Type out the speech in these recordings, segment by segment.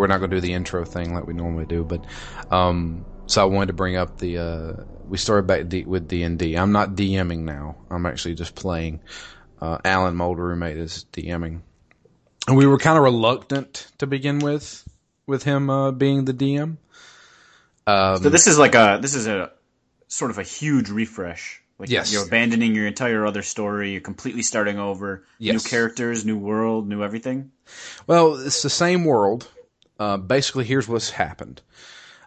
we're not, going to do the intro thing like we normally do, but um, so I wanted to bring up the. Uh, we started back D- with D and D. I'm not DMing now. I'm actually just playing. Uh, Alan, my older roommate, is DMing, and we were kind of reluctant to begin with, with him uh, being the DM. Um, so this is like a this is a sort of a huge refresh. Like yes. you're abandoning your entire other story. You're completely starting over. Yes. New characters, new world, new everything. Well, it's the same world. Uh, basically, here's what's happened.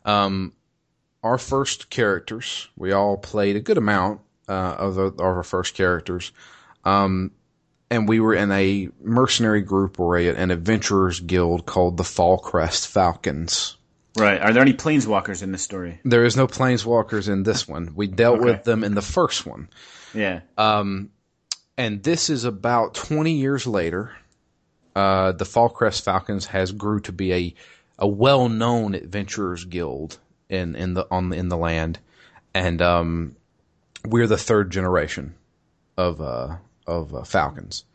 Um, our first characters, we all played a good amount uh, of, the, of our first characters. Um, and we were in a mercenary group or a, an adventurers guild called the Fallcrest Falcons. Right. Are there any planeswalkers in this story? There is no planeswalkers in this one. We dealt okay. with them in the first one. Yeah. Um, and this is about 20 years later. Uh, the Fallcrest Falcons has grew to be a, a well-known adventurers guild in, in the, on in the land. And, um, we're the third generation of, uh, of uh, Falcons.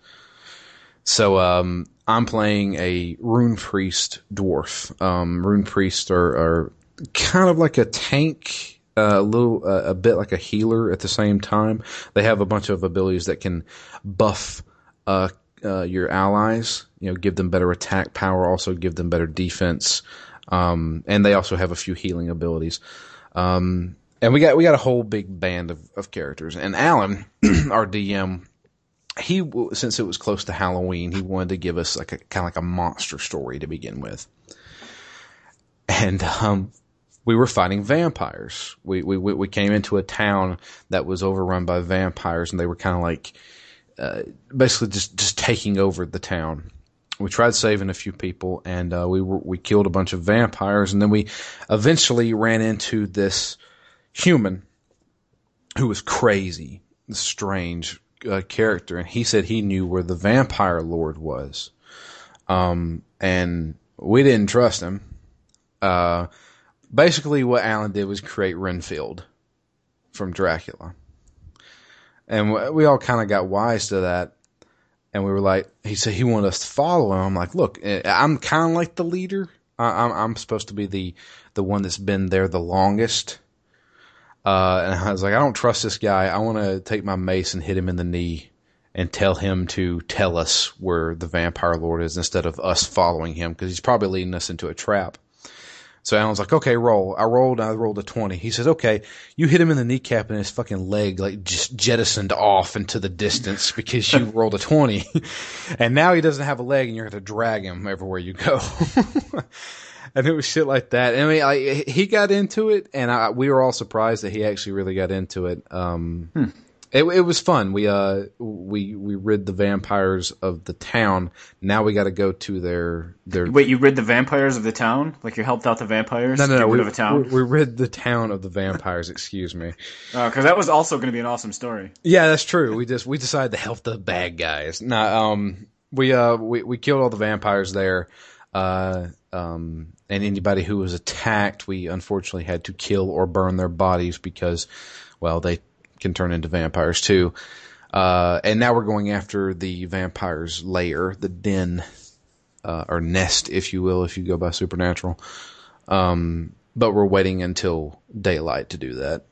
So, um, I'm playing a rune priest dwarf. Um, rune priests are, are, kind of like a tank, uh, a little, uh, a bit like a healer at the same time. They have a bunch of abilities that can buff, uh, uh, your allies, you know, give them better attack power, also give them better defense. Um, and they also have a few healing abilities. Um, and we got, we got a whole big band of, of characters. And Alan, our DM, he since it was close to Halloween, he wanted to give us like a kind of like a monster story to begin with, and um, we were fighting vampires. We we we came into a town that was overrun by vampires, and they were kind of like uh, basically just just taking over the town. We tried saving a few people, and uh, we were, we killed a bunch of vampires, and then we eventually ran into this human who was crazy, strange, uh, character, and he said he knew where the vampire lord was. Um, and we didn't trust him. Uh, basically, what Alan did was create Renfield from Dracula, and we all kind of got wise to that. And we were like, he said he wanted us to follow him. I'm like, look, eh, I'm kind of like the leader. I'm, I'm supposed to be the the one that's been there the longest uh, and I was like, I don't trust this guy. I want to take my mace and hit him in the knee and tell him to tell us where the vampire lord is instead of us following him because he's probably leading us into a trap. So Alan's like, okay, roll. I rolled, I rolled a 20. He says, okay, you hit him in the kneecap and his fucking leg like just jettisoned off into the distance because you rolled a 20. and now he doesn't have a leg and you're going to drag him everywhere you go. and it was shit like that. I mean, I, he got into it, and I, we were all surprised that he actually really got into it. Um, hmm. It, it, was fun. We uh, we we rid the vampires of the town. Now we got to go to their their. Wait, you rid the vampires of the town? Like you helped out the vampires? No, no, no. We, we, town? we rid the town of the vampires. excuse me. Because uh, that was also going to be an awesome story. Yeah, that's true. We just we decided to help the bad guys. Nah, um, we uh we we killed all the vampires there. Uh, um, and anybody who was attacked, we unfortunately had to kill or burn their bodies because, well, they can turn into vampires too. Uh, and now we're going after the vampire's lair, the den, uh, or nest, if you will, if you go by supernatural. Um, but we're waiting until daylight to do that.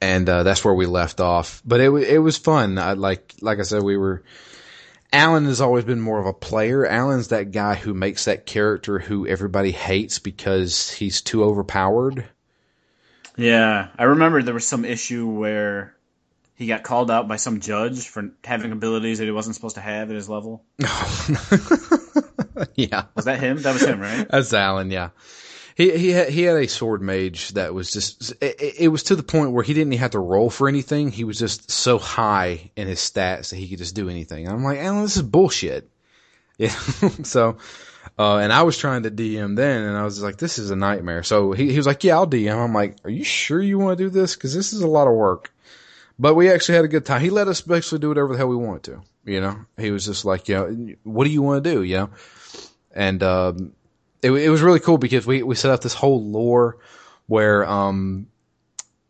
And, uh, that's where we left off. But it, it was fun. I, like, like I said, we were, Alan has always been more of a player. Alan's that guy who makes that character who everybody hates because he's too overpowered. Yeah, I remember there was some issue where he got called out by some judge for having abilities that he wasn't supposed to have at his level. yeah. Was that him? That was him, right? That's Alan, yeah. He he had, he had a sword mage that was just it, it, was to the point where he didn't even have to roll for anything. He was just so high in his stats that he could just do anything. And I'm like, Alan, this is bullshit. Yeah. so, uh, and I was trying to DM then, and I was like, this is a nightmare. So he he was like, yeah, I'll DM. I'm like, are you sure you want to do this? Because this is a lot of work. But we actually had a good time. He let us basically do whatever the hell we wanted to. You know, he was just like, you know, what do you want to do? You know, and um, it, it was really cool because we, we set up this whole lore where, um,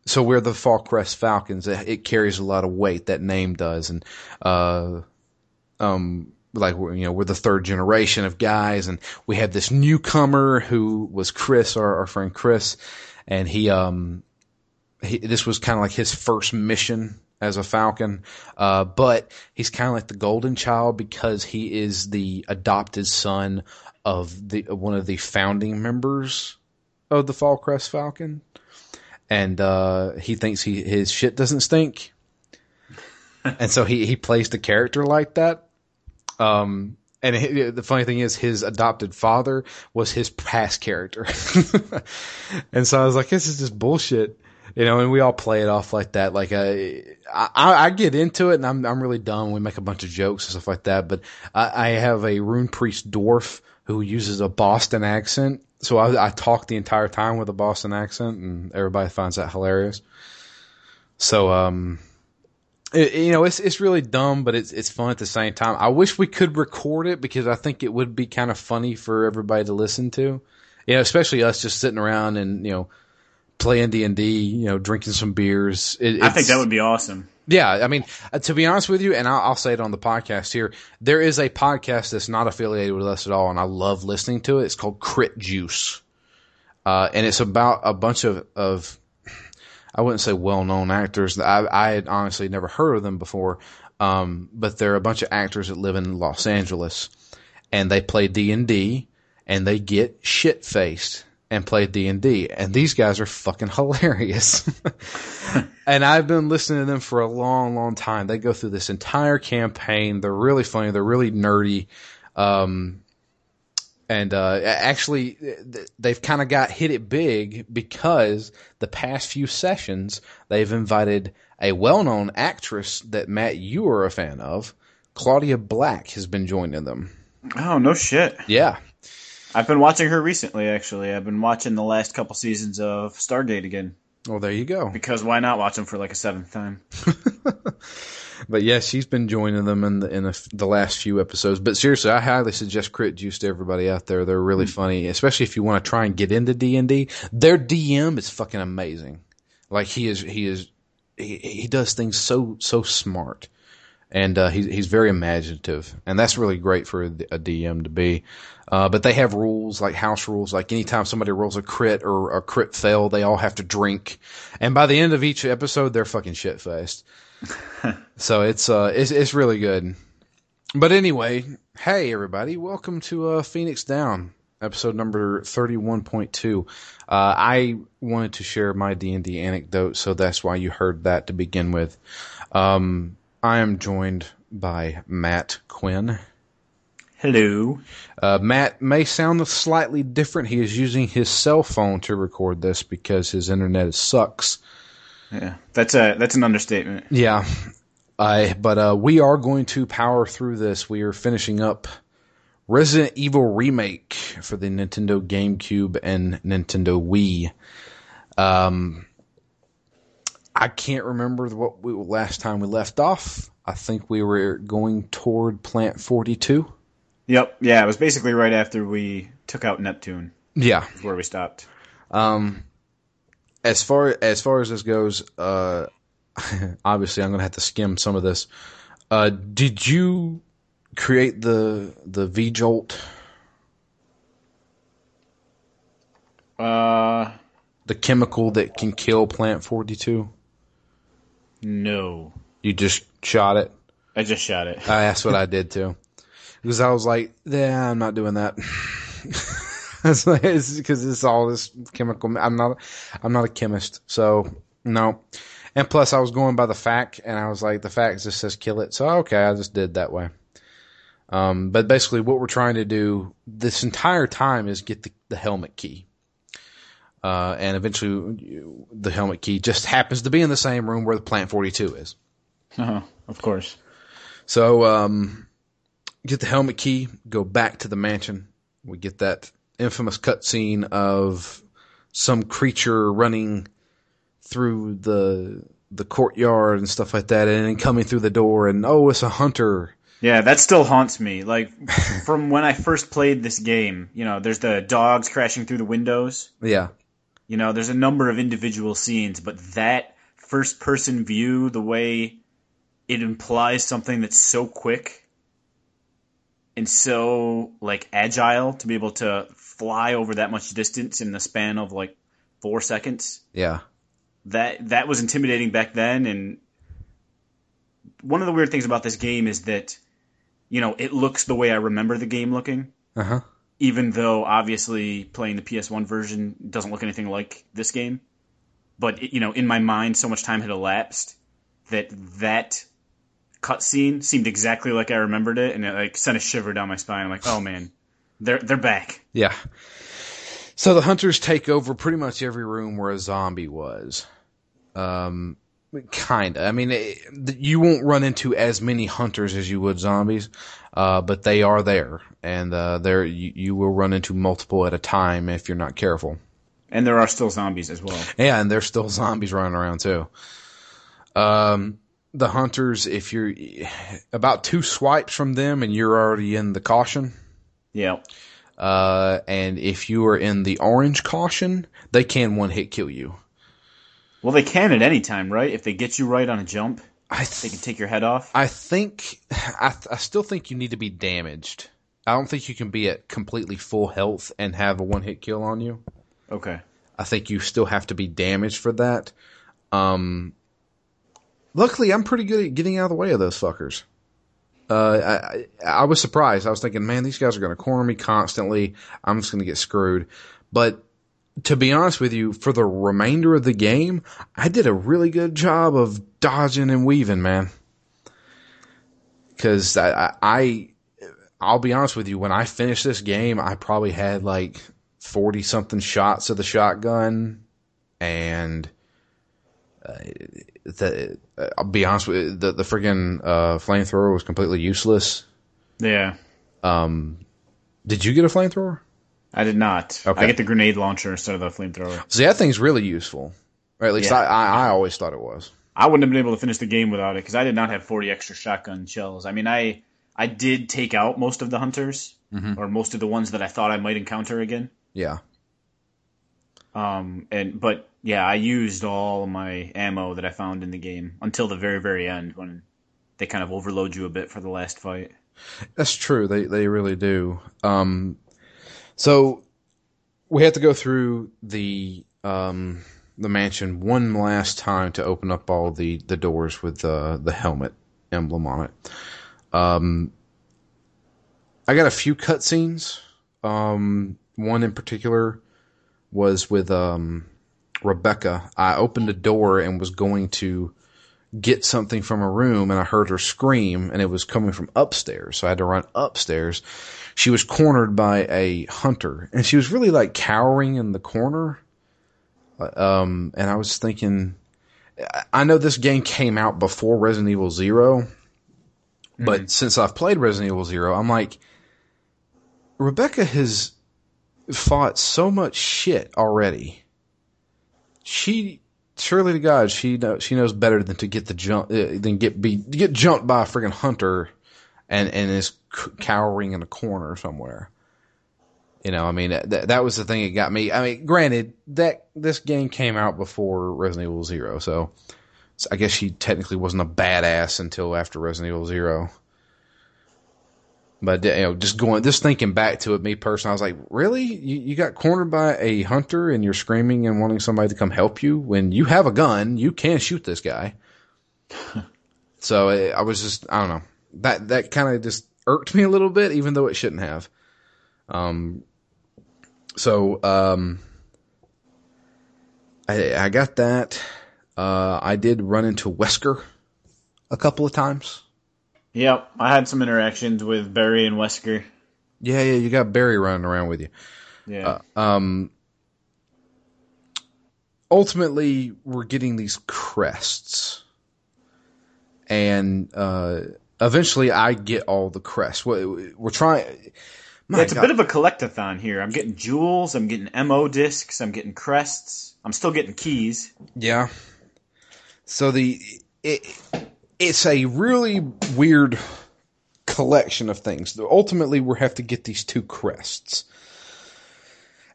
so we're the Fallcrest Falcons. It, it, carries a lot of weight. That name does, and uh, um, like we're, you know we're the third generation of guys, and we had this newcomer who was Chris, our, our friend Chris, and he um he, this was kind of like his first mission as a Falcon, uh, but he's kind of like the golden child because he is the adopted son of the one of the founding members of the Fallcrest Falcon, and uh, he thinks he his shit doesn't stink, and so he he plays the character like that. Um, and he, the funny thing is, his adopted father was his past character, and so I was like, "This is just bullshit." you know, and we all play it off like that. Like, uh, I, I get into it and I'm, I'm really dumb. We make a bunch of jokes and stuff like that. But I, I have a rune priest dwarf who uses a Boston accent. So I, I talk the entire time with a Boston accent and everybody finds that hilarious. So, um, it, you know, it's, it's really dumb, but it's, it's fun at the same time. I wish we could record it because I think it would be kind of funny for everybody to listen to. You know, especially us just sitting around and, you know, playing D and D, you know, drinking some beers. It, I think that would be awesome. Yeah, I mean, uh, to be honest with you, and I'll, I'll, say it on the podcast here, there is a podcast that's not affiliated with us at all, and I love listening to it. It's called Crit Juice, uh, and it's about a bunch of of I wouldn't say well known actors. I, I had honestly never heard of them before, um, but they're a bunch of actors that live in Los Angeles, and they play D and D, and they get shit faced and play D&D and these guys are fucking hilarious. and I've been listening to them for a long long time. They go through this entire campaign. They're really funny, they're really nerdy. Um, and uh, actually they've kind of got hit it big because the past few sessions they've invited a well-known actress that Matt you are a fan of, Claudia Black has been joining them. Oh, no shit. Yeah. I've been watching her recently. Actually, I've been watching the last couple seasons of Stargate again. Well, there you go. Because why not watch them for like a seventh time? but yeah, she's been joining them in the in the, the, last few episodes. But seriously, I highly suggest Crit Juice to everybody out there. They're really mm-hmm. funny, especially if you want to try and get into D and D. Their DM is fucking amazing. Like he is, he is, he, he does things so so smart and uh, he's he's very imaginative, and that's really great for a, a DM to be. Uh, but they have rules like house rules, like anytime somebody rolls a crit or a crit fail, they all have to drink, and by the end of each episode, they're fucking shit faced. so it's uh it's it's really good. But anyway, hey everybody, welcome to uh, Phoenix Down, episode number thirty one point two. Uh, I wanted to share my D and D anecdote, so that's why you heard that to begin with. Um, I am joined by Matt Quinn. Hello. Uh, Matt may sound slightly different. He is using his cell phone to record this because his internet sucks. Yeah, that's a that's an understatement. Yeah, I but uh, we are going to power through this. We are finishing up Resident Evil remake for the Nintendo GameCube and Nintendo Wii. Um, I can't remember what we, last time we left off. I think we were going toward Plant 42. Yep. Yeah, it was basically right after we took out Neptune. Yeah. Where we stopped. Um, as far as far as this goes, uh, obviously I'm going to have to skim some of this. Uh, did you create the the V Jolt? Uh, the chemical that can kill Plant 42? No. You just shot it? I just shot it. Uh, that's what I did too. Because I was like, yeah, I'm not doing that. because it's all this chemical. I'm not, I'm not a chemist, so no. And plus, I was going by the FAQ, and I was like, the FAQ just says kill it, so okay, I just did that way. Um, but basically, what we're trying to do this entire time is get the, the helmet key. Uh, and eventually the helmet key just happens to be in the same room where the plant 42 is. Uh-huh, of course. So, um, get the helmet key, go back to the mansion. We get that infamous cutscene of some creature running through the the courtyard and stuff like that, and then coming through the door, and oh, it's a hunter. Yeah, that still haunts me. Like from when I first played this game, you know, there's the dogs crashing through the windows. Yeah. You know, there's a number of individual scenes, but that first person view, the way it implies something that's so quick, and so like agile to be able to fly over that much distance in the span of like four seconds. Yeah. That that was intimidating back then, and one of the weird things about this game is that you know it looks the way I remember the game looking. Uh huh. Even though obviously playing the PS1 version doesn't look anything like this game, but it, you know in my mind so much time had elapsed that that cutscene seemed exactly like I remembered it, and it like sent a shiver down my spine. I'm like, oh man, they're they're back. Yeah. So the hunters take over pretty much every room where a zombie was. Um, kinda. I mean, it, you won't run into as many hunters as you would zombies, uh, but they are there, and uh, there you, you will run into multiple at a time if you're not careful. And there are still zombies as well. Yeah, and there's still zombies running around too. Um, the hunters, if you're about two swipes from them and you're already in the caution, Yeah. uh, and if you are in the orange caution, they can one hit kill you. Well, they can at any time, right? If they get you right on a jump, I they can take your head off. I think I, th- I still think you need to be damaged. I don't think you can be at completely full health and have a one hit kill on you. Okay. I think you still have to be damaged for that. Um, luckily, I'm pretty good at getting out of the way of those fuckers. Uh, I, I, was surprised. I was thinking, man, these guys are going to corner me constantly. I'm just going to get screwed. But to be honest with you, for the remainder of the game, I did a really good job of dodging and weaving, man. Cause I, I, I'll be honest with you, when I finished this game, I probably had like 40 something shots of the shotgun and the, uh, I'll be honest with you, the, the friggin' uh, flamethrower was completely useless. Yeah. Um, Did you get a flamethrower? I did not. Okay. I get the grenade launcher instead of the flamethrower. See, that thing's really useful. Or at least Yeah. I, I, I always thought it was. I wouldn't have been able to finish the game without it because I did not have 40 extra shotgun shells. I mean, I I did take out most of the hunters or most of the ones that I thought I might encounter again. Yeah. Um, and but yeah, I used all my ammo that I found in the game until the very very end when they kind of overload you a bit for the last fight. That's true. They they really do. Um, so we have to go through the um, the mansion one last time to open up all the the doors with the the helmet emblem on it. Um, I got a few cutscenes. Um, one in particular was with um, Rebecca. I opened a door and was going to get something from a room and I heard her scream and it was coming from upstairs. So I had to run upstairs. She was cornered by a hunter and she was really like cowering in the corner. Um, and I was thinking, I- I know this game came out before Resident Evil Zero, but since I've played Resident Evil Zero, I'm like, Rebecca has fought so much shit already. She surely to God, she knows she knows better than to get the jump uh, than get be get jumped by a friggin' hunter, and and is cowering in a corner somewhere. You know, I mean that that was the thing that got me. I mean, granted that this game came out before Resident Evil Zero, so, so I guess she technically wasn't a badass until after Resident Evil Zero. But you know, just going, just thinking back to it, me personally, I was like, really? You, you got cornered by a hunter and you're screaming and wanting somebody to come help you when you have a gun, you can shoot this guy. so I, I was just, I don't know, that that kind of just irked me a little bit, even though it shouldn't have. Um, so um, I I got that. Uh, I did run into Wesker a couple of times. Yep, I had some interactions with Barry and Wesker. Yeah, yeah, you got Barry running around with you. Yeah. Um, ultimately, we're getting these crests, and uh, eventually, I get all the crests. We're, we're trying. Yeah, it's God. a bit of a collectathon here. I'm getting jewels, I'm getting MO discs, I'm getting crests, I'm still getting keys. Yeah. So the it it's a really weird collection of things. Ultimately, we have to get these two crests.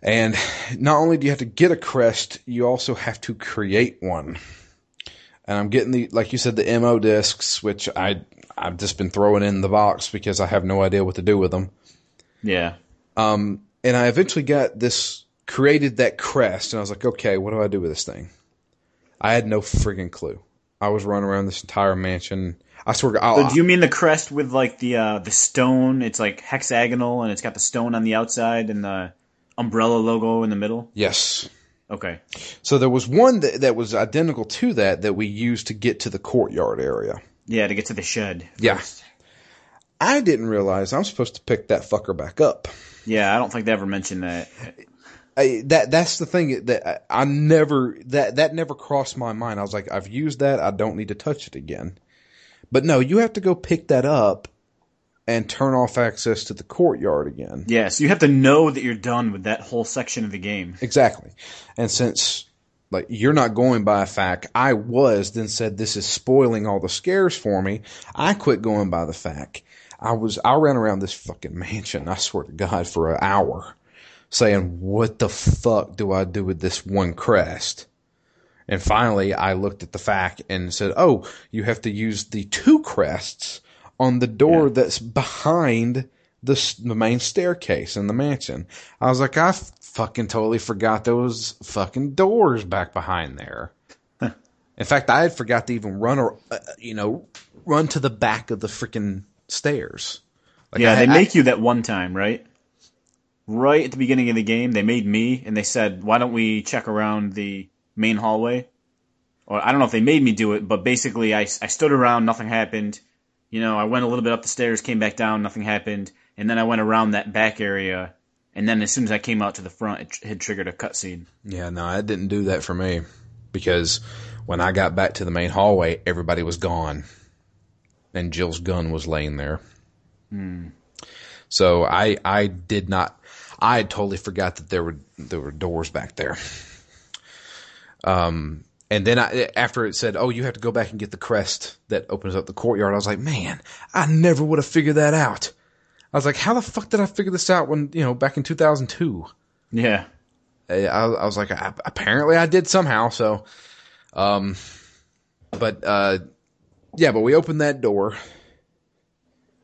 And not only do you have to get a crest, you also have to create one. and I'm getting the like you said the mo discs, which I I've just been throwing in the box because I have no idea what to do with them. Yeah. Um, and I eventually got this created that crest, and I was like, okay, what do I do with this thing? I had no friggin' clue. I was running around this entire mansion. I swear, I, So do you mean the crest with like the uh, the stone? It's like hexagonal and it's got the stone on the outside and the umbrella logo in the middle. yes. Okay. So there was one that, that was identical to that that we used to get to the courtyard area. Yeah, to get to the shed. Yeah. I didn't realize I'm supposed to pick that fucker back up. Yeah, I don't think they ever mentioned that. I, that that's the thing that I, I never that that never crossed my mind. I was like, I've used that. I don't need to touch it again. But no, you have to go pick that up and turn off access to the courtyard again. Yeah, so you have to know that you're done with that whole section of the game. Exactly. And since like you're not going by a FAQ, I was then said this is spoiling all the scares for me. I quit going by the FAQ. I was I ran around this fucking mansion, I swear to God, for an hour saying, What the fuck do I do with this one crest? And finally I looked at the FAQ and said, Oh, you have to use the two crests on the door that's behind the, the main staircase in the mansion. I was like, I fucking totally forgot those fucking doors back behind there. In fact, I had forgot to even run or uh, you know run to the back of the freaking stairs. Like Yeah, I- they I- make you that one time, right? Right at the beginning of the game, they made me and they said, "Why don't we check around the main hallway?" Or I don't know if they made me do it, but basically, I I stood around, nothing happened. You know, I went a little bit up the stairs, came back down, nothing happened, and then I went around that back area, and then as soon as I came out to the front, it tr- had triggered a cutscene. Yeah, no, it didn't do that for me because when I got back to the main hallway, everybody was gone, and Jill's gun was laying there. Hmm. So I I did not. I totally forgot that there were there were doors back there. Um, and then I, after it said, "Oh, you have to go back and get the crest that opens up the courtyard," I was like, "Man, I never would have figured that out." I was like, "How the fuck did I figure this out when you know back in 2002?" Yeah, I, I was like, I, apparently I did somehow. So, um, but uh, yeah, but we opened that door.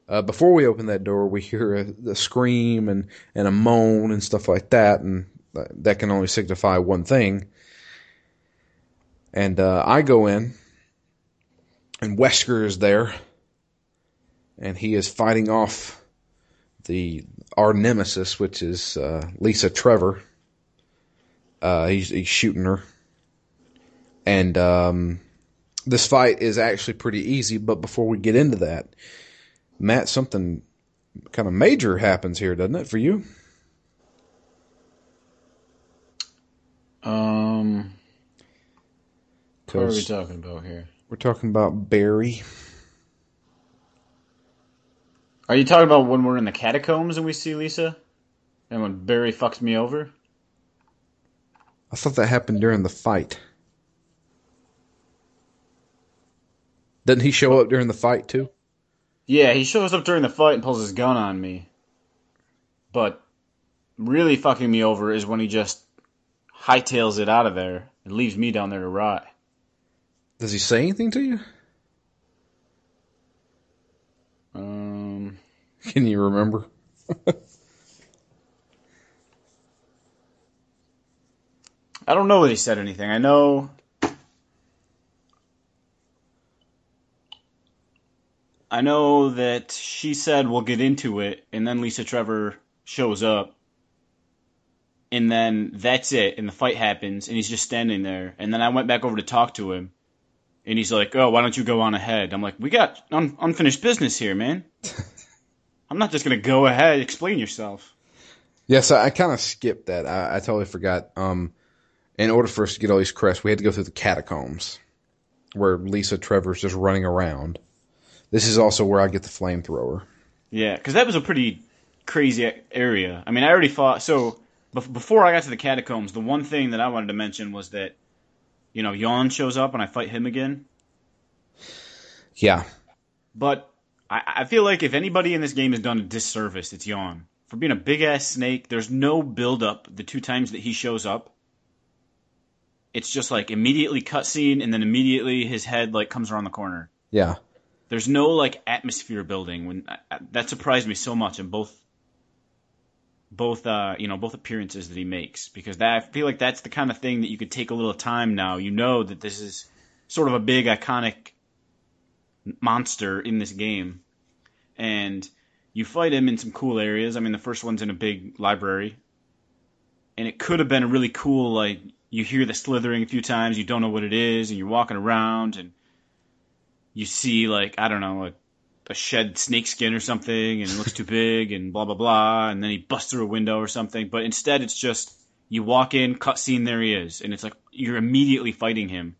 Uh, before we open that door, we hear a, the scream and and a moan and stuff like that, and uh, that can only signify one thing. And uh, I go in, and Wesker is there, and he is fighting off the our nemesis, which is uh, Lisa Trevor. Uh, he's, he's shooting her. And um, this fight is actually pretty easy, but before we get into that, Matt, something kind of major happens here, doesn't it, for you? um, what are we talking about here? we're talking about Barry. Are you talking about when we're in the catacombs and we see Lisa, and when Barry fucks me over? I thought that happened during the fight. Doesn't he show up during the fight too? Yeah, he shows up during the fight and pulls his gun on me. But really fucking me over is when he just hightails it out of there and leaves me down there to rot. Does he say anything to you? Um, Can you remember? I don't know that he said anything. I know. I know that she said we'll get into it, and then Lisa Trevor shows up, and then that's it, and the fight happens, and he's just standing there. And then I went back over to talk to him, and he's like, "Oh, why don't you go on ahead?" I'm like, "We got un- unfinished business here, man. I'm not just gonna go ahead. Explain yourself." Yes, so I kind of skipped that. I, I totally forgot. Um, in order for us to get all these crests, we had to go through the catacombs, where Lisa Trevor's just running around. This is also where I get the flamethrower. Yeah, because that was a pretty crazy area. I mean, I already fought. So bef- before I got to the catacombs, the one thing that I wanted to mention was that, you know, Yawn shows up and I fight him again. Yeah, But I, I feel like if anybody in this game has done a disservice, it's Yawn. For being a big ass snake, there's no build up the two times that he shows up. it's just like immediately cutscene, and then immediately his head like comes around the corner. Yeah. There's no like atmosphere building when that surprised me so much in both both uh you know both appearances that he makes because that I feel like that's the kind of thing that you could take a little time now. You know that this is sort of a big iconic monster in this game, and you fight him in some cool areas. I mean, the first one's in a big library, and it could have been a really cool like you hear the slithering a few times, you don't know what it is, and you're walking around and you see like I don't know a, a shed snakeskin or something, and it looks too big, and blah blah blah, and then he busts through a window or something. But instead, it's just you walk in, cutscene, there he is, and it's like you're immediately fighting him.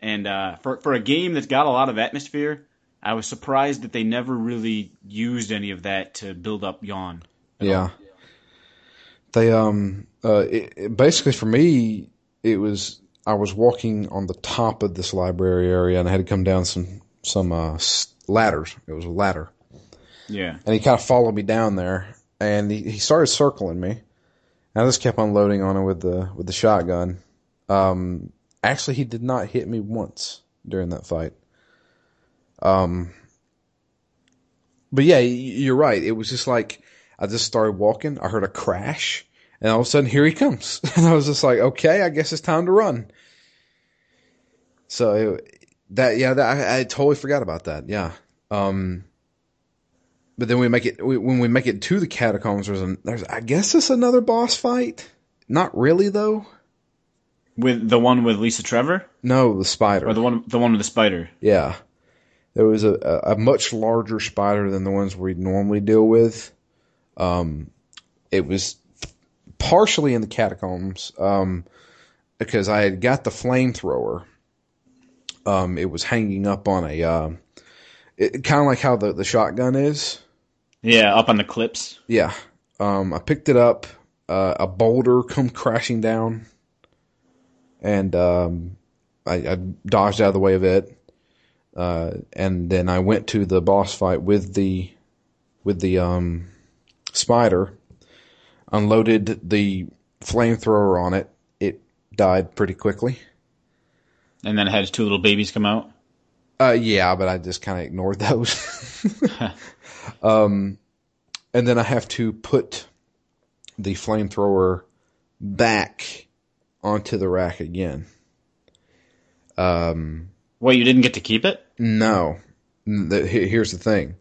And uh, for for a game that's got a lot of atmosphere, I was surprised that they never really used any of that to build up Yawn. Yeah. All. They um uh it, it basically for me it was I was walking on the top of this library area and I had to come down some some uh, ladders. It was a ladder. Yeah. And he kind of followed me down there and he, he started circling me. And I just kept on loading on him with the with the shotgun. Um, actually, he did not hit me once during that fight. Um, but yeah, you're right. It was just like I just started walking. I heard a crash, and all of a sudden, here he comes. And I was just like, okay, I guess it's time to run. So it, that, yeah, that, I, I, totally forgot about that. Yeah. Um, but then we make it, we, when we make it to the catacombs, there's, a, there's, I guess it's another boss fight. Not really though. With the one with Lisa Trevor? No, the spider. Or the one, the one with the spider. Yeah. There was a, a, a much larger spider than the ones we normally deal with. Um, it was partially in the catacombs um, because I had got the flamethrower. Um, it was hanging up on a uh, kind of like how the, the shotgun is. Yeah, up on the clips. Yeah. Um, I picked it up. Uh, a boulder come crashing down, and um, I, I, dodged out of the way of it. Uh, and then I went to the boss fight with the with the um, spider unloaded the flamethrower on it. It died pretty quickly. And then it had two little babies come out? Uh, yeah, but I just kind of ignored those. um, and then I have to put the flamethrower back onto the rack again. Um, Wait, you didn't get to keep it? No. Here's the thing.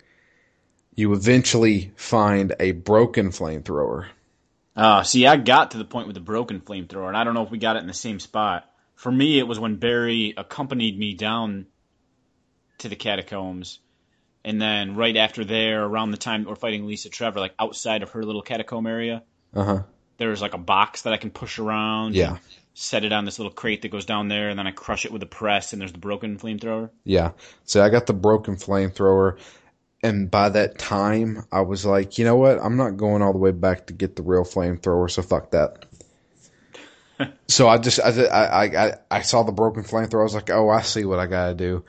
You eventually find a broken flamethrower uh, see, I got to the point with the broken flamethrower, and I don't know if we got it in the same spot. For me, it was when Barry accompanied me down to the catacombs, and then right after there, around the time that we're fighting Lisa Trevor, like outside of her little catacomb area, uh-huh. there's like a box that I can push around. Yeah. Set it on this little crate that goes down there, and then I crush it with a press, and there's the broken flamethrower. Yeah. So I got the broken flamethrower, and by that time, I was like, you know what? I'm not going all the way back to get the real flamethrower, so fuck that. so I just, I, I, I, I saw the broken flamethrower. I was like, oh, I see what I gotta do.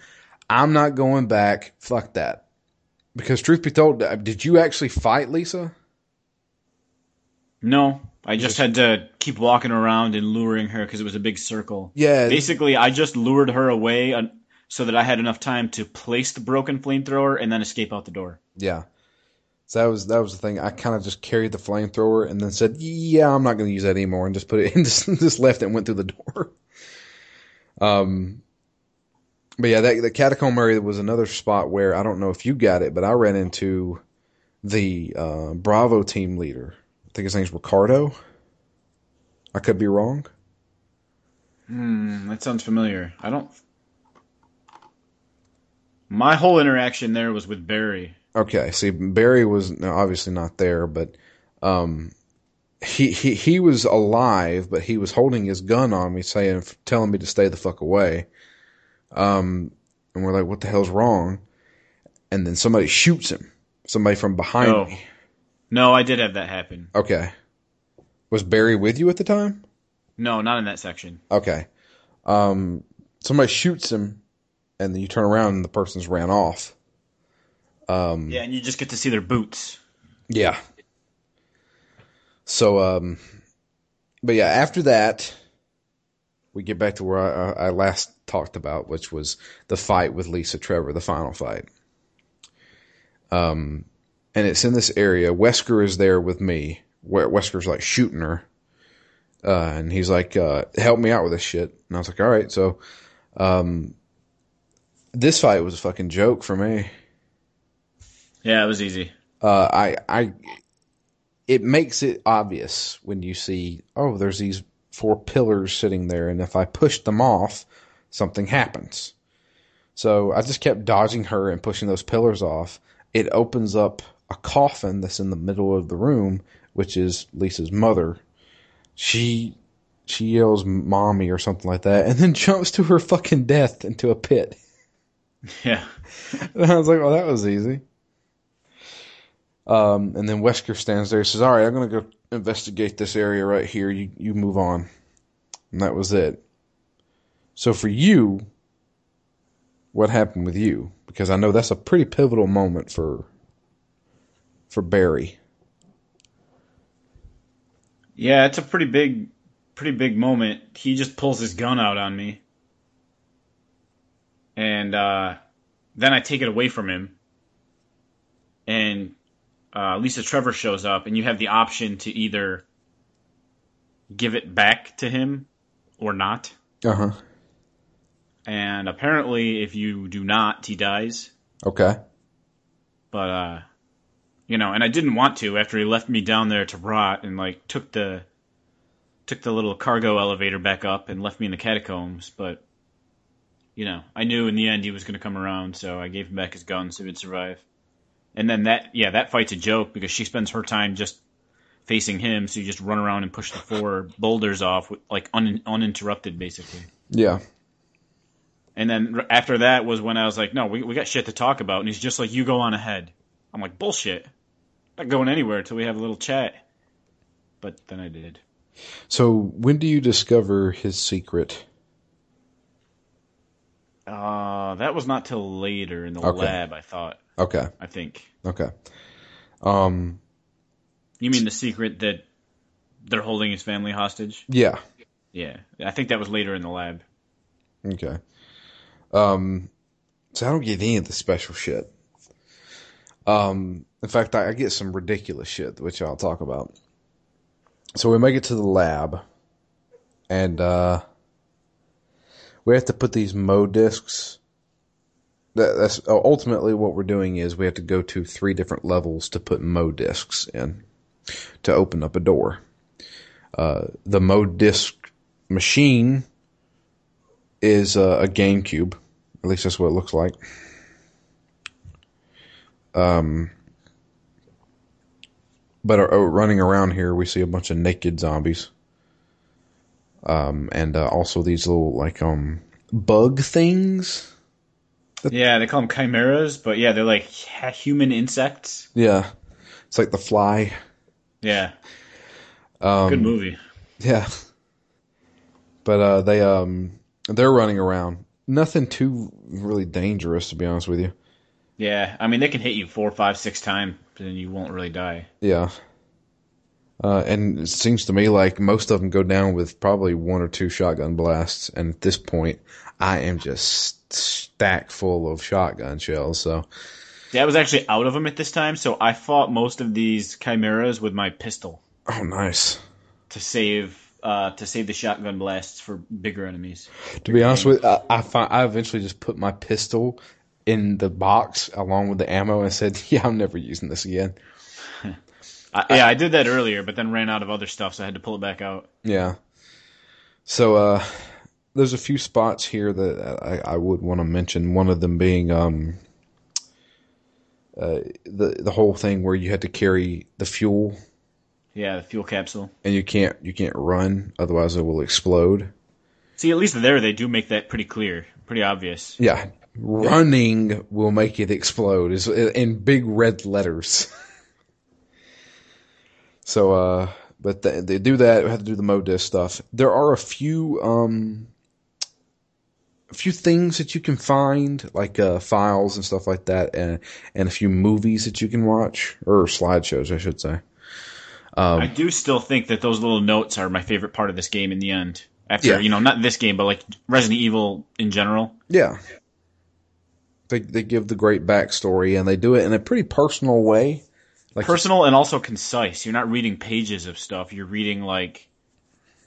I'm not going back. Fuck that. Because truth be told, uh, did you actually fight Lisa? No, I just had to keep walking around and luring her because it was a big circle. Yeah. Basically, I just lured her away so that I had enough time to place the broken flamethrower and then escape out the door. Yeah. So that was that was the thing. I kind of just carried the flamethrower and then said, "Yeah, I'm not going to use that anymore," and just put it in. Just, just left it and went through the door. Um, but yeah, that the catacomb area was another spot where I don't know if you got it, but I ran into the uh, Bravo team leader. I think his name's Ricardo. I could be wrong. Hmm, that sounds familiar. I don't my whole interaction there was with Barry. Okay, see, Barry was obviously not there, but um, he he he was alive, but he was holding his gun on me, saying, telling me to stay the fuck away. Um, and we're like, what the hell's wrong? And then somebody shoots him. Somebody from behind oh. me. No, I did have that happen. Okay. Was Barry with you at the time? No, not in that section. Okay. Um, somebody shoots him and then you turn around and the person's ran off. Um, yeah, and you just get to see their boots. Yeah. So, um, but yeah, after that, we get back to where I, I last talked about, which was the fight with Lisa Trevor, the final fight. Um, and it's in this area. Wesker is there with me. Wesker's like shooting her. Uh, and he's like, uh, help me out with this shit. And I was like, all right. So, um, this fight was a fucking joke for me. Yeah, it was easy. Uh, I, I, it makes it obvious when you see, oh, there's these four pillars sitting there, and if I push them off, something happens. So I just kept dodging her and pushing those pillars off. It opens up a coffin that's in the middle of the room, which is Lisa's mother. She she yells mommy or something like that and then jumps to her fucking death into a pit. Yeah. and I was like, well, that was easy. Um, and then Wesker stands there and says, all right, I'm going to go investigate this area right here. You, you move on. And that was it. So for you, what happened with you? Because I know that's a pretty pivotal moment for, for Barry. Yeah, it's a pretty big, pretty big moment. He just pulls his gun out on me. And, uh, then I take it away from him. And uh, Lisa Trevor shows up, and you have the option to either give it back to him or not. Uh huh. And apparently, if you do not, he dies. Okay. But uh, you know, and I didn't want to after he left me down there to rot and like took the took the little cargo elevator back up and left me in the catacombs. But you know, I knew in the end he was going to come around, so I gave him back his gun so he'd survive. And then that, yeah, that fight's a joke because she spends her time just facing him, so you just run around and push the four boulders off, like un, uninterrupted, basically. Yeah. And then after that was when I was like, no, we, we got shit to talk about. And he's just like, you go on ahead. I'm like, bullshit. Not going anywhere until we have a little chat. But then I did. So when do you discover his secret? Uh, that was not till later in the okay. lab, I thought. Okay. I think. Okay. Um. You mean the secret that they're holding his family hostage? Yeah. Yeah, I think that was later in the lab. Okay. Um. So I don't get any of the special shit. Um. In fact, I, I get some ridiculous shit, which I'll talk about. So we make it to the lab, and uh, we have to put these Mo discs that, that's uh, ultimately what we're doing is we have to go to three different levels to put Mo discs in to open up a door. Uh, the Mo disc machine is uh, a GameCube. At least that's what it looks like. Um, but uh, running around here, we see a bunch of naked zombies. Um, and uh, also these little like um bug things yeah, they call them chimeras, but yeah, they're like human insects. Yeah, it's like the fly. Yeah, um, good movie. Yeah, but uh, they um they're running around. Nothing too really dangerous, to be honest with you. Yeah, I mean they can hit you four, five, six times, and you won't really die. Yeah. Uh, and it seems to me like most of them go down with probably one or two shotgun blasts. And at this point, I am just stack full of shotgun shells. So yeah, I was actually out of them at this time, so I fought most of these chimeras with my pistol. Oh, nice. To save uh, to save the shotgun blasts for bigger enemies. To be honest with, I, I, find, I eventually just put my pistol in the box along with the ammo and said, "Yeah, I'm never using this again." I, yeah, I did that earlier, but then ran out of other stuff, so I had to pull it back out. Yeah. So, uh, there's a few spots here that I, I would want to mention. One of them being um, uh, the the whole thing where you had to carry the fuel. Yeah, the fuel capsule. And you can't you can't run, otherwise it will explode. See, at least there they do make that pretty clear, pretty obvious. Yeah, running will make it explode is in big red letters. so, uh, but they, they do that. We have to do the Modis stuff. There are a few um, a few things that you can find, like uh, files and stuff like that, and and a few movies that you can watch or slideshows, I should say. Um, I do still think that those little notes are my favorite part of this game. In the end, After Yeah. you know, not this game, but like Resident Evil in general. Yeah. They they give the great backstory and they do it in a pretty personal way. Like personal and also concise. You're not reading pages of stuff. You're reading like,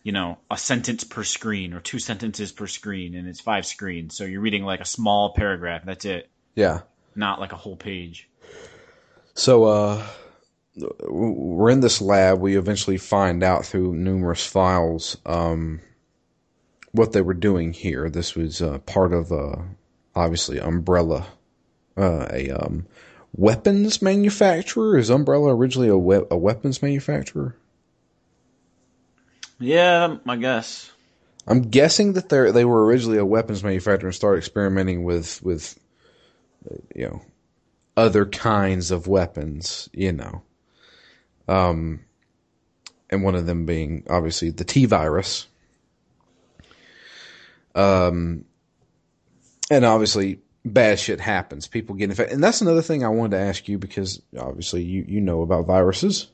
you know, a sentence per screen or two sentences per screen, and it's five screens. So you're reading like a small paragraph. That's it, yeah. not like a whole page. So uh we're in this lab. We eventually find out through numerous files um what they were doing here. This was uh, part of uh obviously Umbrella uh, a um weapons manufacturer. Is Umbrella originally a, we- a weapons manufacturer? Yeah, I guess. I'm guessing that they they were originally a weapons manufacturer and started experimenting with with uh, you know other kinds of weapons, you know. Um and one of them being obviously the T virus. Um and obviously bad shit happens. People get infected. And that's another thing I wanted to ask you because obviously you you know about viruses.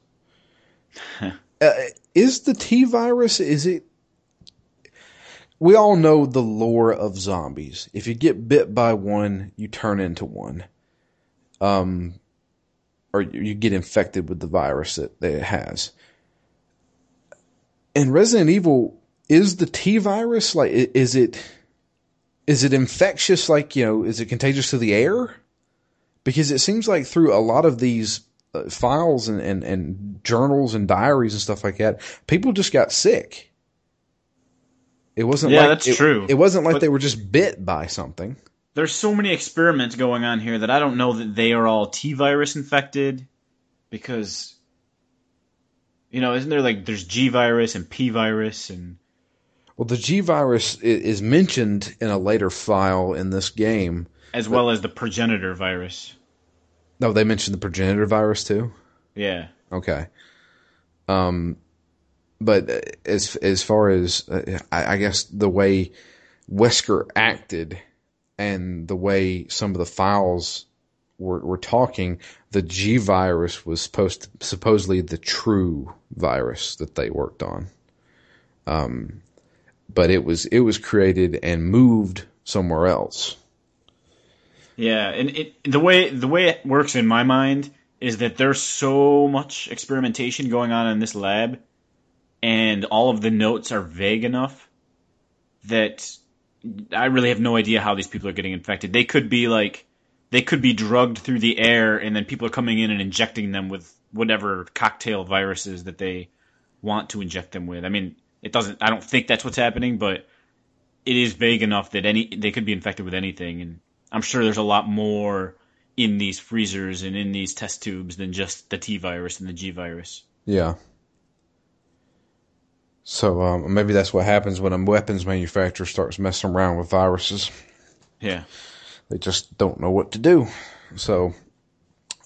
uh, is the T virus is it we all know the lore of zombies. If you get bit by one, you turn into one. Um, or you get infected with the virus that, that it has. In Resident Evil, is the T virus like, is it, is it infectious? Like, you know, is it contagious to the air? Because it seems like through a lot of these Uh, files and, and, and journals and diaries and stuff like that, people just got sick. It wasn't Yeah, like that's it- true. It wasn't like But- they were just bit by something. There's so many experiments going on here that I don't know that they are all T virus infected because you know, isn't there like there's G virus and P virus and Well, the G virus is mentioned in a later file in this game. as well as the progenitor virus. No, they mentioned the progenitor virus too. Yeah. Okay. Um, but as as far as uh, I, I guess the way Wesker acted and the way some of the files were were talking, the G virus was supposed supposedly the true virus that they worked on. Um, but it was it was created and moved somewhere else. Yeah, and it the way the way it works in my mind is that there's so much experimentation going on in this lab, and all of the notes are vague enough that I really have no idea how these people are getting infected. They could be like they could be drugged through the air, and then people are coming in and injecting them with whatever cocktail viruses that they want to inject them with. I mean, it doesn't. I don't think that's what's happening, but it is vague enough that any they could be infected with anything, and I'm sure there's a lot more in these freezers and in these test tubes than just the T virus and the G virus. Yeah. So um, maybe that's what happens when a weapons manufacturer starts messing around with viruses. Yeah. They just don't know what to do. So,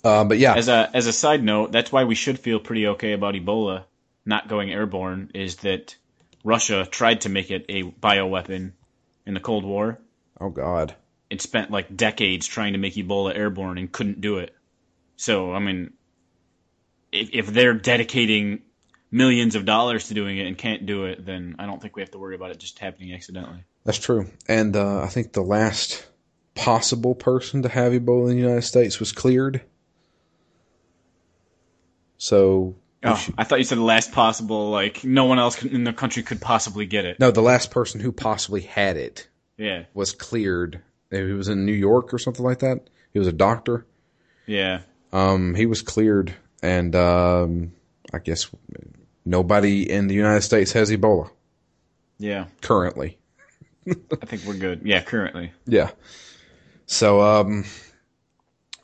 uh, but yeah, As a as a side note, that's why we should feel pretty okay about Ebola not going airborne. Is that Russia tried to make it a bioweapon in the Cold War oh god, and spent like decades trying to make Ebola airborne and couldn't do it. So I mean, if if they're dedicating millions of dollars to doing it and can't do it, then I don't think we have to worry about it just happening accidentally. that's true. And uh, I think the last possible person to have Ebola in the United States was cleared. So Oh, should- I thought you said the last possible, like no one else in the country could possibly get it. no, the last person who possibly had it Yeah, was cleared. He was in New York or something like that. He was a doctor. yeah. Um, he was cleared, and um, I guess nobody in the United States has Ebola Yeah, currently. I think we're good. Yeah, currently. Yeah. So, um,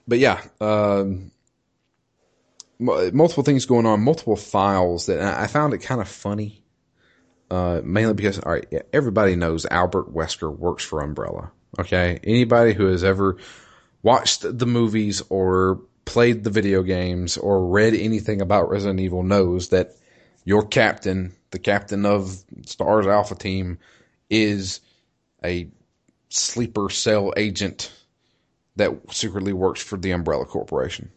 but yeah, um, multiple things going on, multiple files that I found it kind of funny. Uh, mainly because, all right, yeah, everybody knows Albert Wesker works for Umbrella. Okay. Anybody who has ever watched the movies or played the video games or read anything about Resident Evil knows that your captain, the captain of Stars Alpha Team, is a sleeper cell agent that secretly works for the Umbrella Corporation.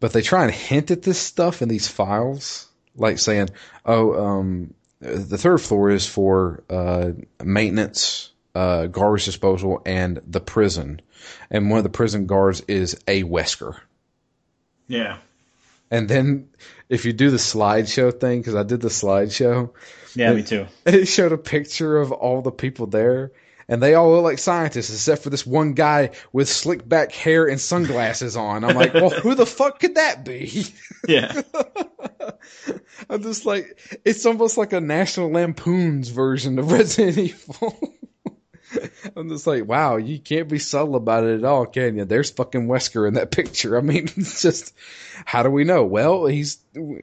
But they try and hint at this stuff in these files, like saying, "Oh, um, the third floor is for uh, maintenance, uh, garbage disposal, and the prison. And one of the prison guards is a Wesker. Yeah. And then if you do the slideshow thing, because I did the slideshow, Yeah, me too. it showed a picture of all the people there. And they all look like scientists, except for this one guy with slick back hair and sunglasses on. I'm like, well, who the fuck could that be? Yeah. I'm just like, it's almost like a National Lampoon's version of Resident Evil. I'm just like, wow, you can't be subtle about it at all, can you? There's fucking Wesker in that picture. I mean, it's just, how do we know? Well, he's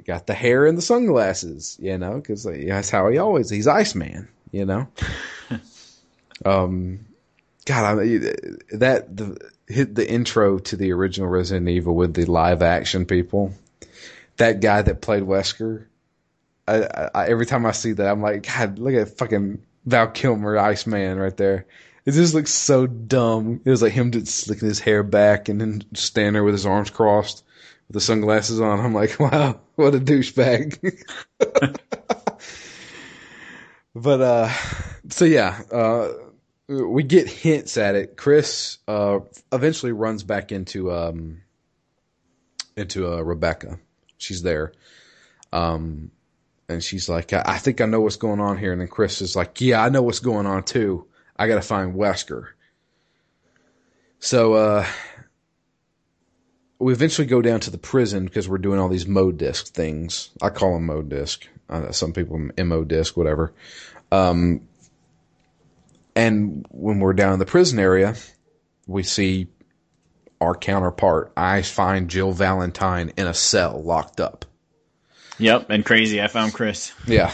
got the hair and the sunglasses, you know, because that's how he always, he's Iceman, you know? um, God, I mean, that, the, hit the intro to the original Resident Evil with the live action people that guy that played Wesker. I, I, every time I see that, I'm like, God, look at fucking Val Kilmer, Iceman, right there. It just looks so dumb. It was like him just slicking his hair back and then standing there with his arms crossed with the sunglasses on. I'm like, wow, what a douchebag. but uh, so yeah, uh, we get hints at it. Chris uh eventually runs back into um into uh, Rebecca she's there. Um, and she's like, I, I think I know what's going on here. And then Chris is like, yeah, I know what's going on too. I got to find Wesker. So, uh, we eventually go down to the prison because we're doing all these mode disc things. I call them mode disc. Uh, some people Mo disc, whatever. Um, and when we're down in the prison area, we see our counterpart. I find Jill Valentine in a cell locked up. Yep, and crazy. I found Chris. Yeah.